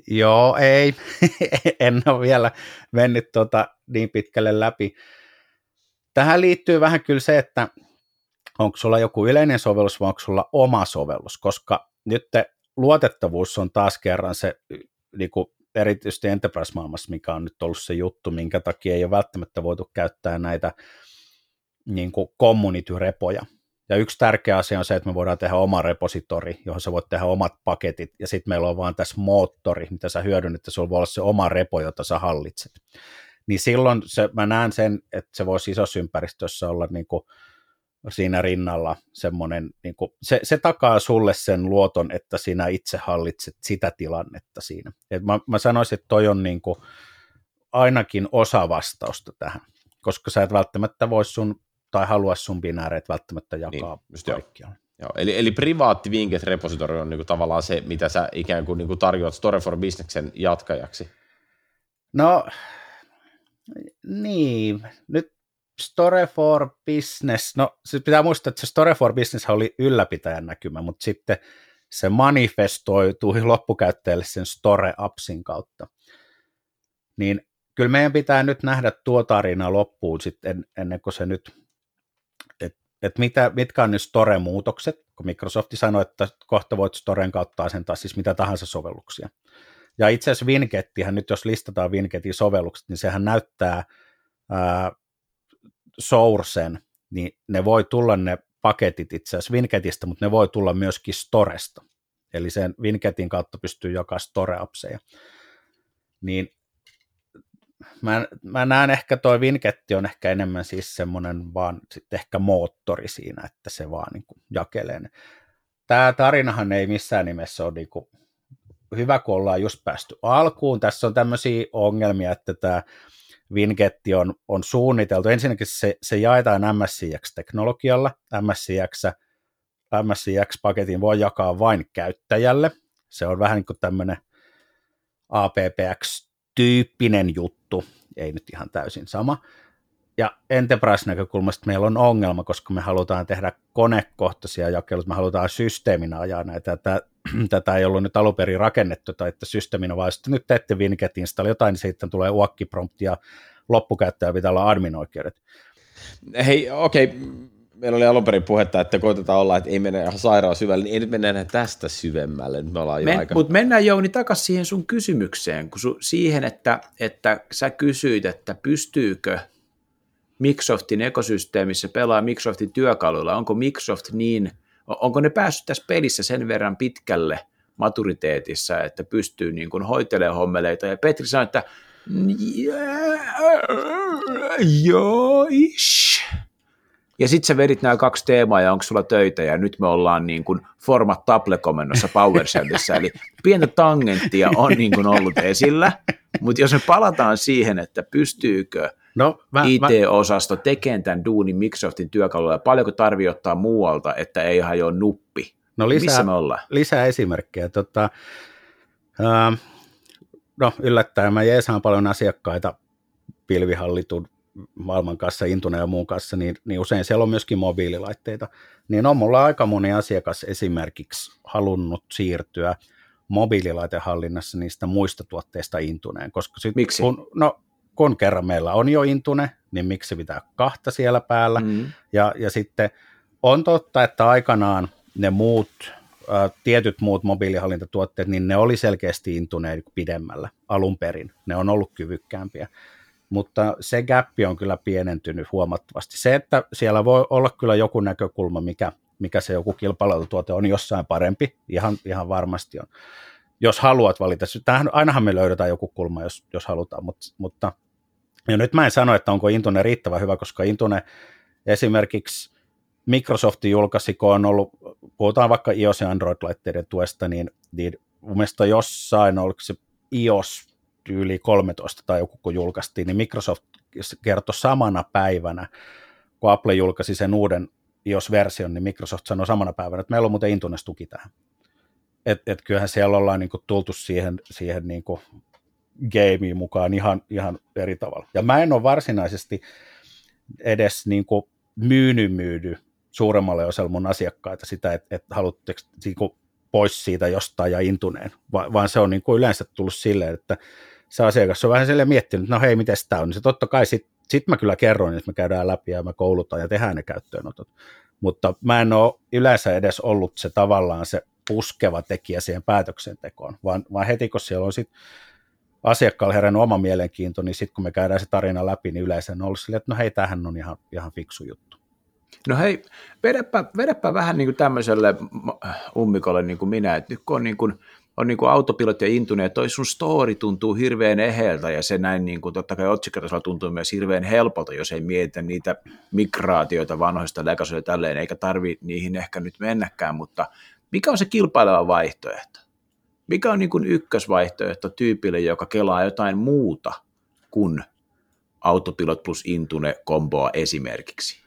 Joo, ei. en ole vielä mennyt tota niin pitkälle läpi. Tähän liittyy vähän kyllä se, että onko sulla joku yleinen sovellus vai onko sulla oma sovellus, koska nyt luotettavuus on taas kerran se niin kuin erityisesti enterprise-maailmassa, mikä on nyt ollut se juttu, minkä takia ei ole välttämättä voitu käyttää näitä niin kuin community-repoja. Ja yksi tärkeä asia on se, että me voidaan tehdä oma repositori, johon sä voit tehdä omat paketit, ja sitten meillä on vaan tässä moottori, mitä sä hyödynnät, että sulla voi olla se oma repo, jota sä hallitset. Niin silloin se, mä näen sen, että se voisi isossa ympäristössä olla niin kuin siinä rinnalla semmoinen, niin kuin, se, se takaa sulle sen luoton, että sinä itse hallitset sitä tilannetta siinä. Et mä, mä sanoisin, että toi on niin kuin ainakin osa vastausta tähän, koska sä et välttämättä voi sun tai halua sun binääreet välttämättä jakaa niin, kaikkialle. Joo, eli, eli privaatti Winget repositori on niinku tavallaan se, mitä sä ikään kuin niinku tarjoat Store for Businessen jatkajaksi. No, niin, nyt Store for Business, no se pitää muistaa, että se Store for Business oli ylläpitäjän näkymä, mutta sitten se manifestoitui loppukäyttäjälle sen Store Appsin kautta. Niin kyllä meidän pitää nyt nähdä tuo tarina loppuun sitten ennen kuin se nyt, että et mitä, mitkä on ne Store-muutokset, kun Microsoft sanoi, että kohta voit Storen kautta asentaa siis mitä tahansa sovelluksia. Ja itse asiassa Winkettihän nyt, jos listataan Winketin sovellukset, niin sehän näyttää ää, sourcen, niin ne voi tulla ne paketit itse asiassa Winketistä, mutta ne voi tulla myöskin Storesta. Eli sen Winketin kautta pystyy jakaa store-appseja. Niin mä, mä näen ehkä toi Winketti on ehkä enemmän siis semmoinen vaan sitten ehkä moottori siinä, että se vaan niin kuin jakelee. Tämä tarinahan ei missään nimessä ole niin kuin hyvä, kun ollaan just päästy alkuun. Tässä on tämmöisiä ongelmia, että tämä Wingetti on, on suunniteltu. Ensinnäkin se, se jaetaan MSCX-teknologialla. MSCX, MSCX-paketin voi jakaa vain käyttäjälle. Se on vähän niin kuin tämmöinen APPX-tyyppinen juttu, ei nyt ihan täysin sama. Ja Enterprise-näkökulmasta meillä on ongelma, koska me halutaan tehdä konekohtaisia jakeluita, me halutaan systeeminä ajaa näitä. Tätä, tätä ei ollut nyt alun perin rakennettu, tai että systeeminä, vaan sitten nyt teette Winget install jotain, niin sitten tulee uokkiprompti ja loppukäyttäjä pitää olla admin-oikeudet. Hei, okei, okay. Meillä oli alun perin puhetta, että koitetaan olla, että ei mennä ihan sairaan syvälle, niin ei nyt mennä enää tästä syvemmälle. Nyt me ollaan Men, aika... Mutta mennään Jouni takaisin siihen sun kysymykseen, kun su, siihen, että, että sä kysyit, että pystyykö – Microsoftin ekosysteemissä pelaa Microsoftin työkaluilla, onko Microsoft niin, onko ne päässyt tässä pelissä sen verran pitkälle maturiteetissa, että pystyy niin kuin hoitelemaan hommeleita, ja Petri sanoi, että joo, ish. Ja sitten sä vedit nämä kaksi teemaa ja onko sulla töitä ja nyt me ollaan niin kuin format table-komennossa PowerShellissä, eli pientä tangenttia on niin kuin ollut esillä, mutta jos me palataan siihen, että pystyykö No, mä, IT-osasto mä... tekemään tämän duunin Microsoftin työkalulla, ja paljonko tarvii ottaa muualta, että ei hajoa nuppi? No lisää, Missä me ollaan? Lisää esimerkkejä. Tota, äh, no yllättäen mä jeesaan paljon asiakkaita pilvihallitun maailman kanssa, Intune ja muun kanssa, niin, niin usein siellä on myöskin mobiililaitteita. Niin on mulla aika moni asiakas esimerkiksi halunnut siirtyä mobiililaitehallinnassa niistä muista tuotteista Intuneen. Koska sit, Miksi? Kun, no kun kerran meillä on jo Intune, niin miksi pitää kahta siellä päällä. Mm. Ja, ja sitten on totta, että aikanaan ne muut, ä, tietyt muut mobiilihallintatuotteet, niin ne oli selkeästi Intuneen pidemmällä alun perin. Ne on ollut kyvykkäämpiä. Mutta se gappi on kyllä pienentynyt huomattavasti. Se, että siellä voi olla kyllä joku näkökulma, mikä, mikä se joku kilpailutuote on jossain parempi, ihan, ihan varmasti on jos haluat valita. Tämähän, ainahan me löydetään joku kulma, jos, jos halutaan, mutta, mutta ja nyt mä en sano, että onko Intune riittävän hyvä, koska Intune esimerkiksi Microsoft julkaisi, kun on ollut, puhutaan vaikka iOS- ja Android-laitteiden tuesta, niin, niin mun mielestä jossain, oliko se iOS yli 13 tai joku kun julkaistiin, niin Microsoft kertoi samana päivänä, kun Apple julkaisi sen uuden iOS-version, niin Microsoft sanoi samana päivänä, että meillä on muuten Intunes tuki tähän et, et kyllähän siellä ollaan niin kuin tultu siihen, siihen niin kuin gameen mukaan ihan, ihan eri tavalla. Ja mä en ole varsinaisesti edes niin kuin myyny myydy suuremmalle osalle mun asiakkaita sitä, että, että haluatteko niin kuin pois siitä jostain ja intuneen, Va, vaan se on niin kuin yleensä tullut silleen, että se asiakas on vähän silleen miettinyt, että no hei, miten tämä on, niin se totta kai sitten sit mä kyllä kerron, että me käydään läpi ja me koulutaan ja tehdään ne käyttöönotot. Mutta mä en ole yleensä edes ollut se tavallaan se puskeva tekijä siihen päätöksentekoon, vaan, vaan heti kun siellä on sitten asiakkaalla herännyt oma mielenkiinto, niin sitten kun me käydään se tarina läpi, niin yleensä on ollut silleen, että no hei, tämähän on ihan, ihan fiksu juttu. No hei, vedäpä, vedäpä vähän niin kuin tämmöiselle ummikolle niin kuin minä, että nyt kun on, niin kuin, on niin autopilotti ja intune, että toi sun story tuntuu hirveän eheltä ja se näin niin kuin, totta kai otsikkotasolla tuntuu myös hirveän helpolta, jos ei mietitä niitä migraatioita vanhoista legasoja ja tälleen, eikä tarvi niihin ehkä nyt mennäkään, mutta mikä on se kilpaileva vaihtoehto? Mikä on niin kuin ykkösvaihtoehto tyypille, joka kelaa jotain muuta kuin autopilot plus intune komboa esimerkiksi?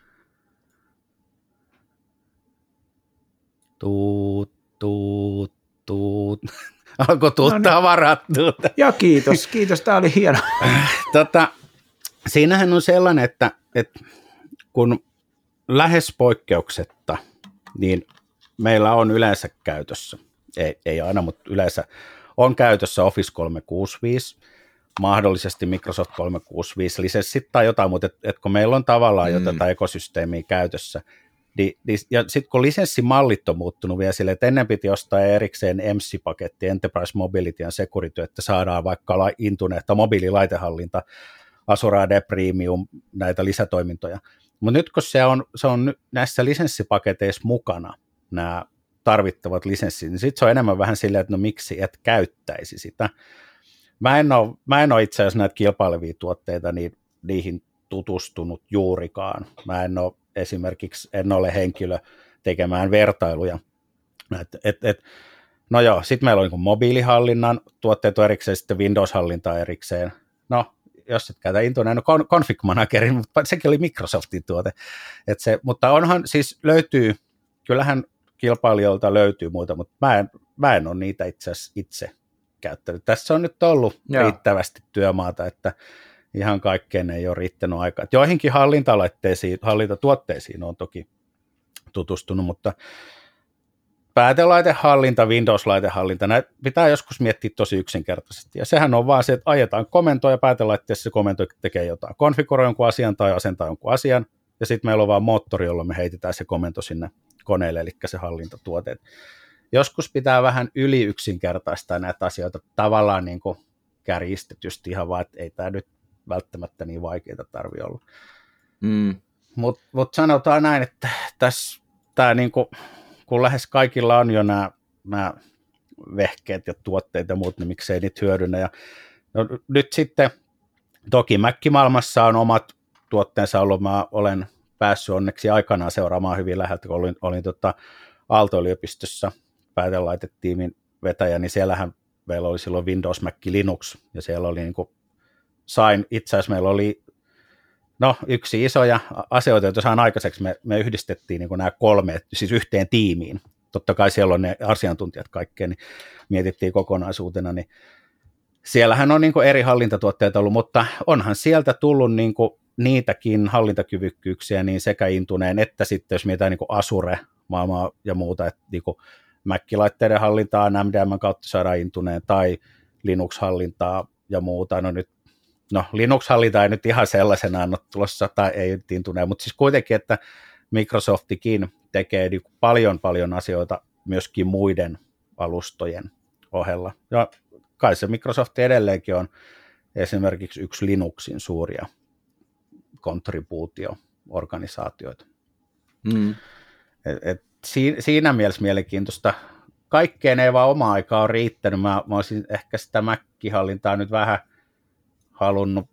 Tuut, tuut, tuut. Alkoi tuuttaa no niin. varattua. Ja kiitos, kiitos, tämä oli hieno. tota, siinähän on sellainen, että, että kun lähes poikkeuksetta, niin meillä on yleensä käytössä, ei, ei aina, mutta yleensä on käytössä Office 365, mahdollisesti Microsoft 365 lisenssit tai jotain, mutta et, et kun meillä on tavallaan mm. jo tätä ekosysteemiä käytössä, niin, niin, ja sitten kun lisenssimallit on muuttunut vielä sille, että ennen piti ostaa erikseen EMSI-paketti, Enterprise Mobility ja Security, että saadaan vaikka Intune tai mobiililaitehallinta, Azure AD Premium, näitä lisätoimintoja. Mutta nyt kun se on, se on näissä lisenssipaketeissa mukana, nämä tarvittavat lisenssit, niin sitten se on enemmän vähän silleen, että no miksi et käyttäisi sitä. Mä en ole, mä en ole itse asiassa näitä kilpailevia tuotteita, niin niihin tutustunut juurikaan. Mä en ole esimerkiksi, en ole henkilö tekemään vertailuja. Et, et, et, no joo, sitten meillä on niin mobiilihallinnan tuotteet erikseen, sitten Windows-hallinta erikseen. No, jos et käytä Intuneen, no Config Managerin, mutta sekin oli Microsoftin tuote. Et se, mutta onhan siis löytyy, kyllähän kilpailijoilta löytyy muita, mutta mä en, mä en ole niitä itse asiassa itse käyttänyt. Tässä on nyt ollut Joo. riittävästi työmaata, että ihan kaikkeen ei ole riittänyt aikaa. Joihinkin hallintalaitteisiin, hallintatuotteisiin on toki tutustunut, mutta päätelaitehallinta, Windows-laitehallinta, näitä pitää joskus miettiä tosi yksinkertaisesti. Ja sehän on vaan se, että ajetaan komento ja päätelaitteessa se komento tekee jotain. Konfiguroi jonkun asian tai asentaa jonkun asian, ja sitten meillä on vaan moottori, jolla me heitetään se komento sinne koneelle, eli se hallintatuote. Joskus pitää vähän yli yksinkertaistaa näitä asioita tavallaan niin kuin kärjistetysti ihan vaan, että ei tämä nyt välttämättä niin vaikeita tarvi olla. Mm. Mutta mut sanotaan näin, että tässä tämä niin kuin, kun lähes kaikilla on jo nämä, vehkeet ja tuotteet ja muut, niin miksei niitä hyödynnä. Ja, no, nyt sitten toki Mäkkimaailmassa on omat tuotteensa ollut, mä olen päässyt onneksi aikanaan seuraamaan hyvin läheltä, kun olin, olin tota Aalto-yliopistossa päätelaitetiimin vetäjä, niin siellähän meillä oli silloin Windows, Mac, Linux, ja siellä oli niin kuin, sain, itse asiassa meillä oli no, yksi isoja asioita, joita sain aikaiseksi, me, me yhdistettiin niin nämä kolme, siis yhteen tiimiin, totta kai siellä on ne asiantuntijat kaikkeen, niin mietittiin kokonaisuutena, niin siellähän on niin eri hallintatuotteita ollut, mutta onhan sieltä tullut niin niitäkin hallintakyvykkyyksiä niin sekä Intuneen että sitten jos mietitään niin Asure maailmaa ja muuta, että niin Mac-laitteiden hallintaa MDM kautta saadaan Intuneen tai Linux-hallintaa ja muuta. No nyt no Linux-hallinta ei nyt ihan sellaisenaan ole tulossa, tai ei Intuneen, mutta siis kuitenkin, että Microsoftikin tekee niin paljon paljon asioita myöskin muiden alustojen ohella. Ja kai se Microsoft edelleenkin on esimerkiksi yksi Linuxin suuria kontribuutio-organisaatioita. Mm. Et, et siinä, siinä mielessä mielenkiintoista. Kaikkeen ei vaan oma aikaa ole riittänyt. Mä, mä olisin ehkä sitä Mac-hallintaa nyt vähän halunnut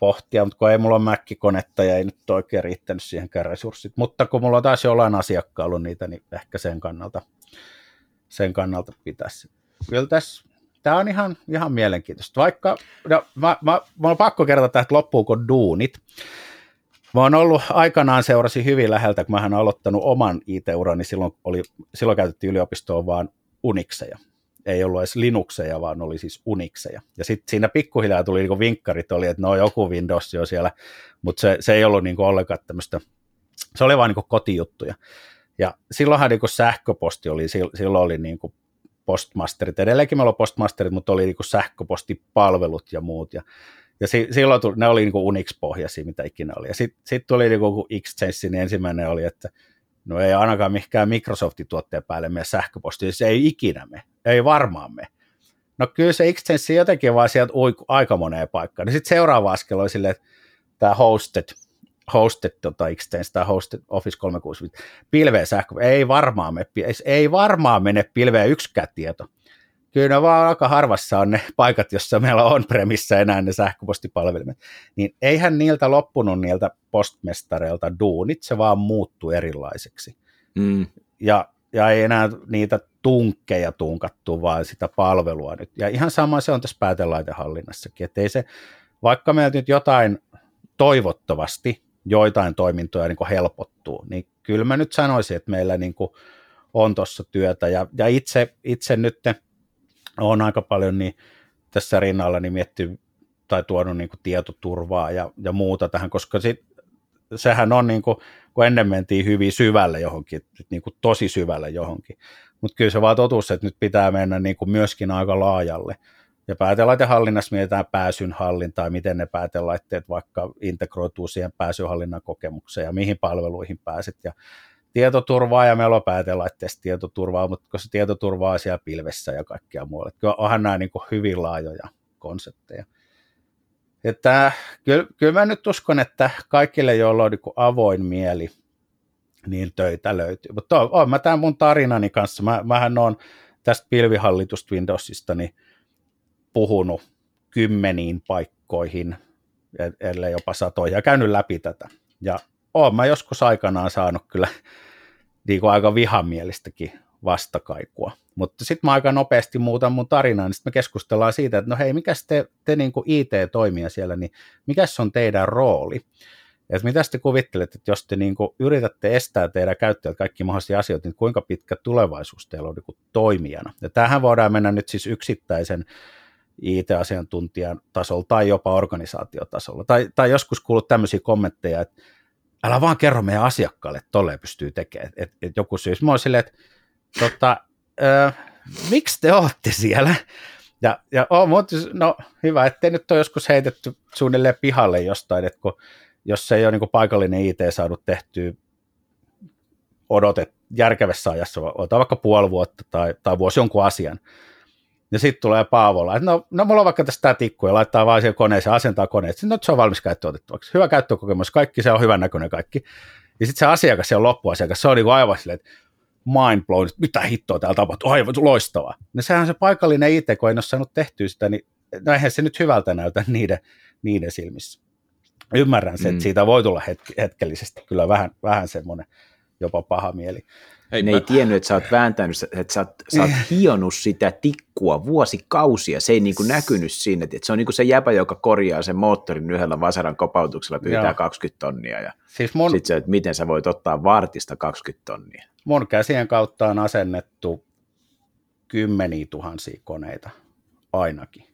pohtia, mutta kun ei mulla ole Mac-konetta ja ei nyt oikein riittänyt siihenkään resurssit. Mutta kun mulla on taas jollain asiakkaalla niitä, niin ehkä sen kannalta, sen kannalta pitäisi. Kyllä tässä tämä on ihan, ihan mielenkiintoista. Vaikka, no, mä, mä, mä on pakko kertoa tästä loppuun, kun duunit. Mä oon ollut aikanaan seurasi hyvin läheltä, kun mä oon aloittanut oman IT-urani, niin silloin, oli, silloin käytettiin yliopistoon vaan Unixeja. Ei ollut edes Linuxeja, vaan oli siis Unixeja. Ja sitten siinä pikkuhiljaa tuli niinku vinkkarit, oli, että no joku Windows jo siellä, mutta se, se ei ollut niinku ollenkaan tämmöistä, se oli vaan niinku kotijuttuja. Ja silloinhan niinku sähköposti oli, silloin oli niinku postmasterit. Edelleenkin meillä on postmasterit, mutta oli niin sähköpostipalvelut ja muut. Ja, ja si, silloin tuli, ne oli niin Unix-pohjaisia, mitä ikinä oli. Ja sitten sit tuli niin Exchange, niin ensimmäinen oli, että no ei ainakaan mikään Microsoftin tuotteen päälle mene sähköposti, se ei ikinä me, ei varmaan me. No kyllä se Exchange jotenkin vaan sieltä uiku aika moneen paikkaan. Niin sitten seuraava askel oli silleen, että tämä hosted, hosted tota, Exchange tai hosted Office 365, pilveen sähkö, ei varmaan, me, ei varmaan mene pilveen yksikään tieto. Kyllä ne vaan aika harvassa on ne paikat, jossa meillä on premissä enää ne sähköpostipalvelimet. Niin eihän niiltä loppunut niiltä postmestareilta duunit, se vaan muuttuu erilaiseksi. Mm. Ja, ja ei enää niitä tunkkeja tunkattu, vaan sitä palvelua nyt. Ja ihan sama se on tässä päätelaitehallinnassakin, että ei se, vaikka meiltä nyt jotain toivottavasti joitain toimintoja niin helpottuu, niin kyllä mä nyt sanoisin, että meillä niin on tuossa työtä. Ja, ja itse, itse nyt on aika paljon niin tässä rinnalla niin miettinyt tai tuonut niin kuin tietoturvaa ja, ja muuta tähän, koska sit, sehän on niin kuin, kun ennen mentiin hyvin syvälle johonkin, niin kuin tosi syvälle johonkin, mutta kyllä se vaan totuus, että nyt pitää mennä niin kuin myöskin aika laajalle. Ja päätelaitehallinnassa mietitään pääsyn hallintaa, miten ne päätelaitteet vaikka integroituu siihen pääsyhallinnan kokemukseen ja mihin palveluihin pääset. Ja tietoturvaa ja meillä on päätelaitteesta tietoturvaa, mutta koska se tietoturvaa siellä pilvessä ja kaikkea muualla. Kyllä onhan nämä niin kuin hyvin laajoja konsepteja. Että kyllä, kyllä mä nyt uskon, että kaikille, joilla on niin avoin mieli, niin töitä löytyy. Mutta on, mä tämän mun tarinani kanssa, mä, mähän on tästä pilvihallitusta Windowsista niin puhunut kymmeniin paikkoihin, ellei jopa satoja, ja käynyt läpi tätä. Ja oon mä joskus aikanaan saanut kyllä niin kuin aika vihamielistäkin vastakaikua. Mutta sitten mä aika nopeasti muutan mun tarinaa, niin sitten me keskustellaan siitä, että no hei, mikä te, te niin IT-toimija siellä, niin mikä on teidän rooli? Että mitä te kuvittelette, että jos te niin kuin yritätte estää teidän käyttäjät kaikki mahdollisia asioita, niin kuinka pitkä tulevaisuus teillä on niin kuin toimijana? Ja tähän voidaan mennä nyt siis yksittäisen IT-asiantuntijan tasolla tai jopa organisaatiotasolla. Tai, tai joskus kuullut tämmöisiä kommentteja, että älä vaan kerro meidän asiakkaalle, että tolleen pystyy tekemään. Et, et joku syys. Mä oon silleen, että tota, ö, miksi te olette siellä? Ja, ja oh, mutta no hyvä, ettei nyt ole joskus heitetty suunnilleen pihalle jostain, että kun, jos ei ole niin paikallinen IT saanut tehtyä odotet järkevässä ajassa, ota vaikka puoli vuotta tai, tai vuosi jonkun asian, ja sitten tulee Paavola, että no, no mulla on vaikka tästä tikku ja laittaa vaan siihen koneeseen, asentaa koneet, sitten no, se on valmis käyttöotettavaksi. Hyvä käyttökokemus, kaikki se on hyvän näköinen kaikki. Ja sitten se asiakas, se on loppuasiakas, se on niin aivan silleen, että mind blown, että mitä hittoa täällä tapahtuu, aivan loistavaa. No sehän se paikallinen IT, kun ei ole saanut tehtyä sitä, niin no eihän se nyt hyvältä näytä niiden, niiden silmissä. Ymmärrän sen, mm. että siitä voi tulla hetk- hetkellisesti kyllä vähän, vähän semmoinen jopa paha mieli. Ei, ne mä... ei tiennyt, että sä oot vääntänyt, että sä oot, sä oot hionut sitä tikkua vuosikausia. Se ei niin kuin näkynyt siinä. Että se on niin kuin se jäpä, joka korjaa sen moottorin yhdellä vasaran kopautuksella, pyytää Joo. 20 tonnia. Ja siis mun... sitten se, että miten sä voit ottaa vartista 20 tonnia. Mun käsien kautta on asennettu kymmeniä tuhansia koneita ainakin.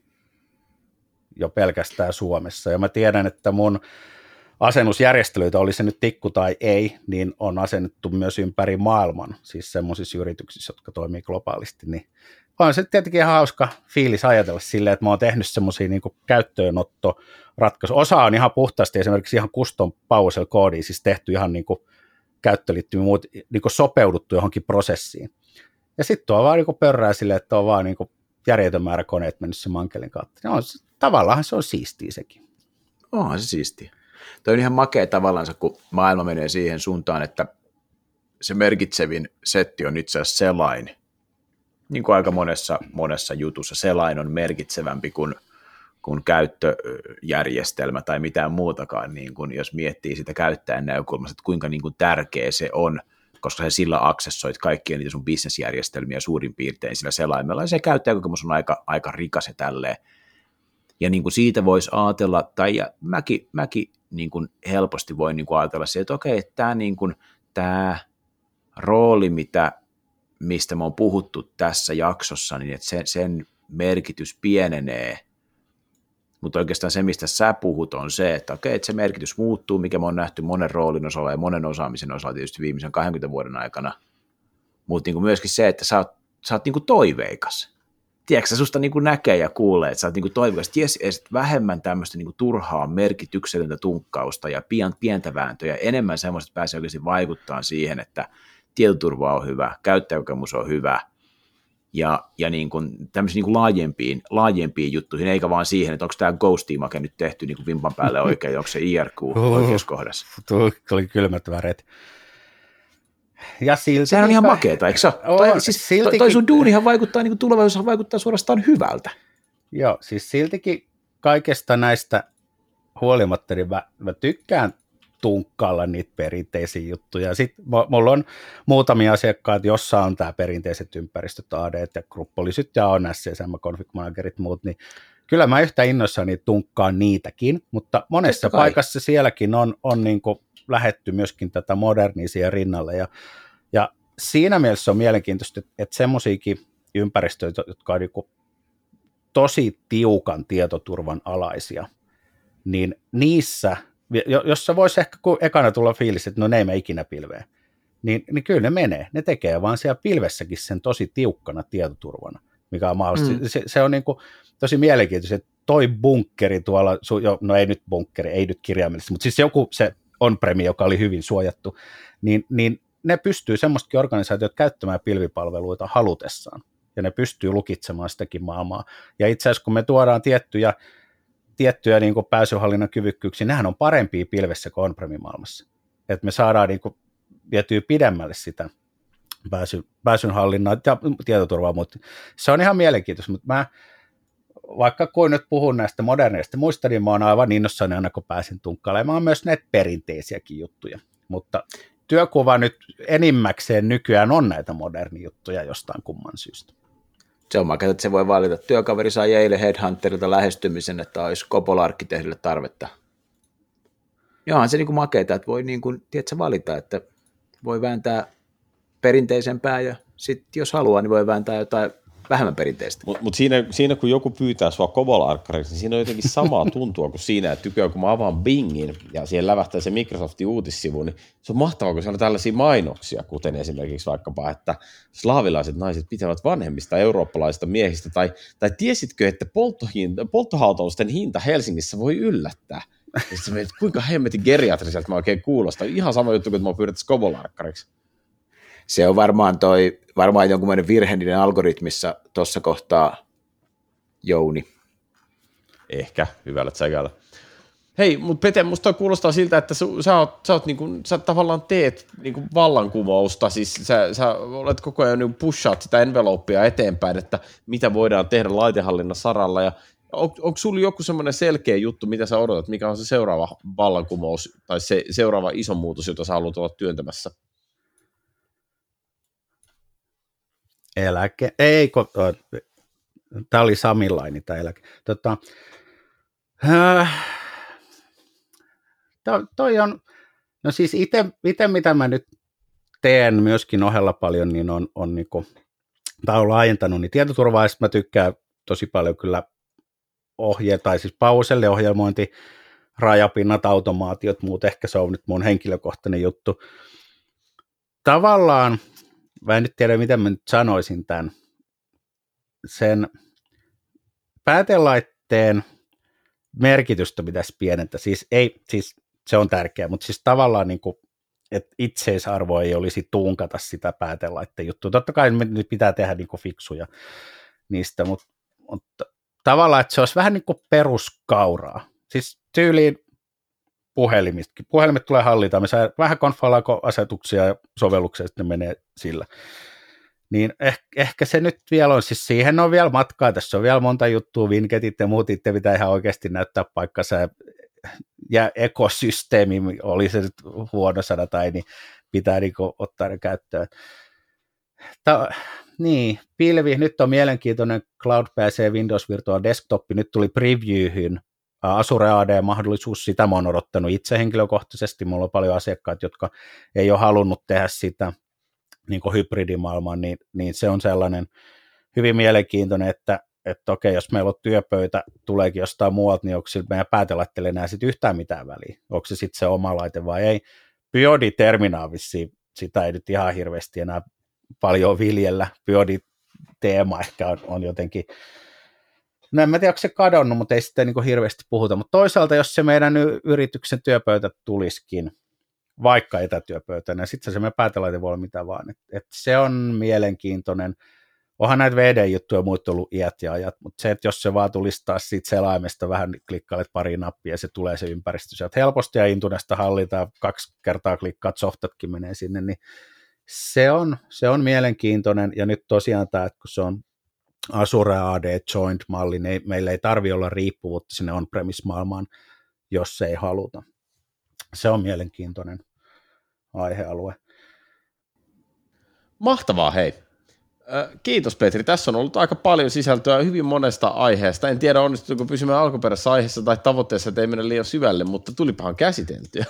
Jo pelkästään Suomessa. Ja mä tiedän, että mun asennusjärjestelyitä, oli se nyt tikku tai ei, niin on asennettu myös ympäri maailman, siis semmoisissa yrityksissä, jotka toimii globaalisti, niin on se tietenkin ihan hauska fiilis ajatella silleen, että mä oon tehnyt semmoisia niin käyttöönottoratkaisuja. Osa on ihan puhtaasti esimerkiksi ihan custom PowerShell koodiin, siis tehty ihan niin kuin käyttöliittymiä muut, niin sopeuduttu johonkin prosessiin. Ja sitten on vaan niin pörrää silleen, että on vaan niin kuin järjetön määrä koneet mennyt sen mankelin kautta. No, tavallaan se on siistiä sekin. Onhan se siistiä. Toi on ihan makea tavallaan, kun maailma menee siihen suuntaan, että se merkitsevin setti on itse asiassa selain. Niin kuin aika monessa, monessa jutussa selain on merkitsevämpi kuin, kuin käyttöjärjestelmä tai mitään muutakaan, niin kuin jos miettii sitä käyttäjän näkökulmasta, että kuinka niin kuin tärkeä se on, koska se sillä aksessoit kaikkia niitä sun bisnesjärjestelmiä suurin piirtein sillä selaimella, ja se käyttäjäkokemus on aika, aika rikas ja tälleen. Ja niin kuin siitä voisi ajatella, tai ja mäkin, mäkin niin kuin helposti voi niin kuin ajatella se, että okei, tämä, niin kuin, tämä rooli, mitä, mistä me on puhuttu tässä jaksossa, niin että sen, sen merkitys pienenee, mutta oikeastaan se, mistä sä puhut, on se, että okei, että se merkitys muuttuu, mikä me on nähty monen roolin osalla ja monen osaamisen osalla tietysti viimeisen 20 vuoden aikana, mutta niin myöskin se, että sä oot, sä oot niin kuin toiveikas. Tiedätkö, susta niin kuin näkee ja kuulee, että sä oot niin toivokas, että jes, vähemmän tämmöistä niin kuin turhaa merkityksetöntä tunkkausta ja pian, pientä vääntöä, enemmän semmoista, että pääsee oikeasti vaikuttaa siihen, että tietoturva on hyvä, käyttäjäkokemus on hyvä, ja, ja niin kuin, tämmöisiin niin kuin laajempiin, laajempiin juttuihin, eikä vaan siihen, että onko tämä Ghost-teamake nyt tehty niin kuin vimpan päälle oikein, onko se IRQ oikeassa kohdassa. Tuo oli kylmät väret. Ja silti Sehän on ihan makeeta, eikö se toi, siis, siltikin... toi sun duunihan vaikuttaa, niin tulevaisuus vaikuttaa suorastaan hyvältä. Joo, siis siltikin kaikesta näistä huolimatta, niin mä, mä tykkään tunkkailla niitä perinteisiä juttuja. Sitten mulla on muutamia asiakkaita, jossa on tämä perinteiset ympäristöt, AD ja gruppolisyt ja on SCSM, config managerit muut, niin kyllä mä yhtä innoissani tunkkaan niitäkin, mutta monessa paikassa sielläkin on, on niin kuin lähetty myöskin tätä modernia siihen rinnalle. Ja, ja siinä mielessä on mielenkiintoista, että semmoisiakin ympäristöitä, jotka on niin tosi tiukan tietoturvan alaisia, niin niissä, jos se voisi ehkä ekana tulla fiilis, että no ne ei me ikinä pilveen, niin, niin kyllä ne menee. Ne tekee vaan siellä pilvessäkin sen tosi tiukkana tietoturvana, mikä on mahdollista. Mm. Se, se on niin kuin tosi mielenkiintoista, että toi bunkkeri tuolla, no ei nyt bunkkeri, ei nyt kirjaimellisesti, mutta siis joku se on-premi, joka oli hyvin suojattu, niin, niin ne pystyy semmoistakin organisaatiot käyttämään pilvipalveluita halutessaan, ja ne pystyy lukitsemaan sitäkin maailmaa. Ja itse asiassa kun me tuodaan tiettyjä, tiettyjä niin pääsyhallinnan kyvykkyyksiä, nehän on parempia pilvessä kuin on maailmassa. Että me saadaan niin kuin vietyä pidemmälle sitä pääsy, pääsyn hallinnaa ja tietoturvaa, mutta se on ihan mielenkiintoista, mutta mä vaikka kun nyt puhun näistä moderneista muista, niin mä oon aivan innossani aina kun pääsin tunkkailemaan myös näitä perinteisiäkin juttuja, mutta työkuva nyt enimmäkseen nykyään on näitä modernia juttuja jostain kumman syystä. Se on makea, että se voi valita. Työkaveri sai eilen Headhunterilta lähestymisen, että olisi Coppola-arkkitehdille tarvetta. Joo, se niin kuin makeita, että voi niin kuin, tiedätkö, valita, että voi vääntää perinteisempää ja sitten jos haluaa, niin voi vääntää jotain vähemmän perinteistä. Mutta mut siinä, siinä, kun joku pyytää sua kovolarkkariksi, niin siinä on jotenkin samaa tuntua kuin siinä, että tykkää, kun mä avaan Bingin ja siihen lävähtää se Microsoftin uutissivu, niin se on mahtavaa, kun siellä on tällaisia mainoksia, kuten esimerkiksi vaikkapa, että slaavilaiset naiset pitävät vanhemmista eurooppalaisista miehistä, tai, tai tiesitkö, että polttohautausten hinta Helsingissä voi yllättää? Ja sitten kuinka hemmetin geriatriselta mä oikein kuulostaa. Ihan sama juttu, kun mä pyydän skovolarkkariksi. Se on varmaan toi, varmaan jonkunlainen virhe niiden algoritmissa tuossa kohtaa Jouni. Ehkä, hyvällä tsäkällä. Hei, mutta Pete, musta kuulostaa siltä, että sä, sä, oot, sä, oot niinku, sä tavallaan teet niinku vallankumousta, siis sä, sä olet koko ajan niinku pushaat sitä envelopea eteenpäin, että mitä voidaan tehdä laitehallinnan saralla, ja on, onko sulla joku semmoinen selkeä juttu, mitä sä odotat, mikä on se seuraava vallankumous tai se seuraava iso muutos, jota sä haluat olla työntämässä? Eläke, ei, tämä oli Samilaini tämä eläke. Tota, äh, to, toi on, no siis itse mitä mä nyt teen myöskin ohella paljon, niin on, on niinku, tai on laajentanut, niin tietoturvaa, mä tykkään tosi paljon kyllä ohje, tai siis pauselle ohjelmointi, rajapinnat, automaatiot, muut ehkä se on nyt mun henkilökohtainen juttu. Tavallaan, mä en nyt tiedä miten mä nyt sanoisin tämän, sen päätelaitteen merkitystä pitäisi pienentää. Siis, ei, siis se on tärkeää, mutta siis tavallaan niin kuin, että itseisarvo ei olisi tuunkata sitä päätelaitteen juttua. Totta kai nyt pitää tehdä niin kuin fiksuja niistä, mutta, mutta tavallaan, että se olisi vähän niin kuin peruskauraa. Siis tyyliin puhelimista. Puhelimet tulee hallita, me saa vähän konfalaako-asetuksia ja sovelluksia sitten menee sillä. Niin ehkä, ehkä se nyt vielä on, siis siihen on vielä matkaa, tässä on vielä monta juttua, vinketit ja muut. Itse pitää ihan oikeasti näyttää paikkansa. Ja ekosysteemi, oli se nyt huono sana tai niin pitää niin ottaa ne käyttöön. Ta- niin, pilvi, nyt on mielenkiintoinen. Cloud PC Windows Virtual Desktop, nyt tuli previewhyn Azure AD-mahdollisuus, sitä mä oon odottanut itse henkilökohtaisesti, mulla on paljon asiakkaita, jotka ei ole halunnut tehdä sitä niin hybridimaailman, niin, niin se on sellainen hyvin mielenkiintoinen, että, että okei, jos meillä on työpöytä, tuleekin jostain muualta, niin onko meidän päätelaitteelle enää sit yhtään mitään väliä? Onko se sitten se oma laite vai ei? Biodi terminaavissi, sitä ei nyt ihan hirveästi enää paljon viljellä. Biodi-teema ehkä on, on jotenkin, no en mä tiedä, onko se kadonnut, mutta ei sitten niin hirveästi puhuta. Mutta toisaalta, jos se meidän yrityksen työpöytä tulisikin, vaikka etätyöpöytänä, sitten se me päätelaite voi olla mitä vaan. Et, et se on mielenkiintoinen. Onhan näitä VD-juttuja muut ollut iät ja ajat, mutta se, että jos se vaan tulisi taas siitä selaimesta vähän klikkailet pari nappia ja se tulee se ympäristö sieltä helposti ja intuneesta hallitaan, kaksi kertaa klikkaat, softatkin menee sinne, niin se on, se on mielenkiintoinen, ja nyt tosiaan tämä, että kun se on Azure AD Joint-malli, niin meillä ei tarvi olla riippuvuutta sinne on-premise-maailmaan, jos se ei haluta. Se on mielenkiintoinen aihealue. Mahtavaa, hei. Kiitos Petri. Tässä on ollut aika paljon sisältöä hyvin monesta aiheesta. En tiedä onnistuuko pysymään alkuperäisessä aiheessa tai tavoitteessa, että ei mennä liian syvälle, mutta tulipahan käsiteltyä.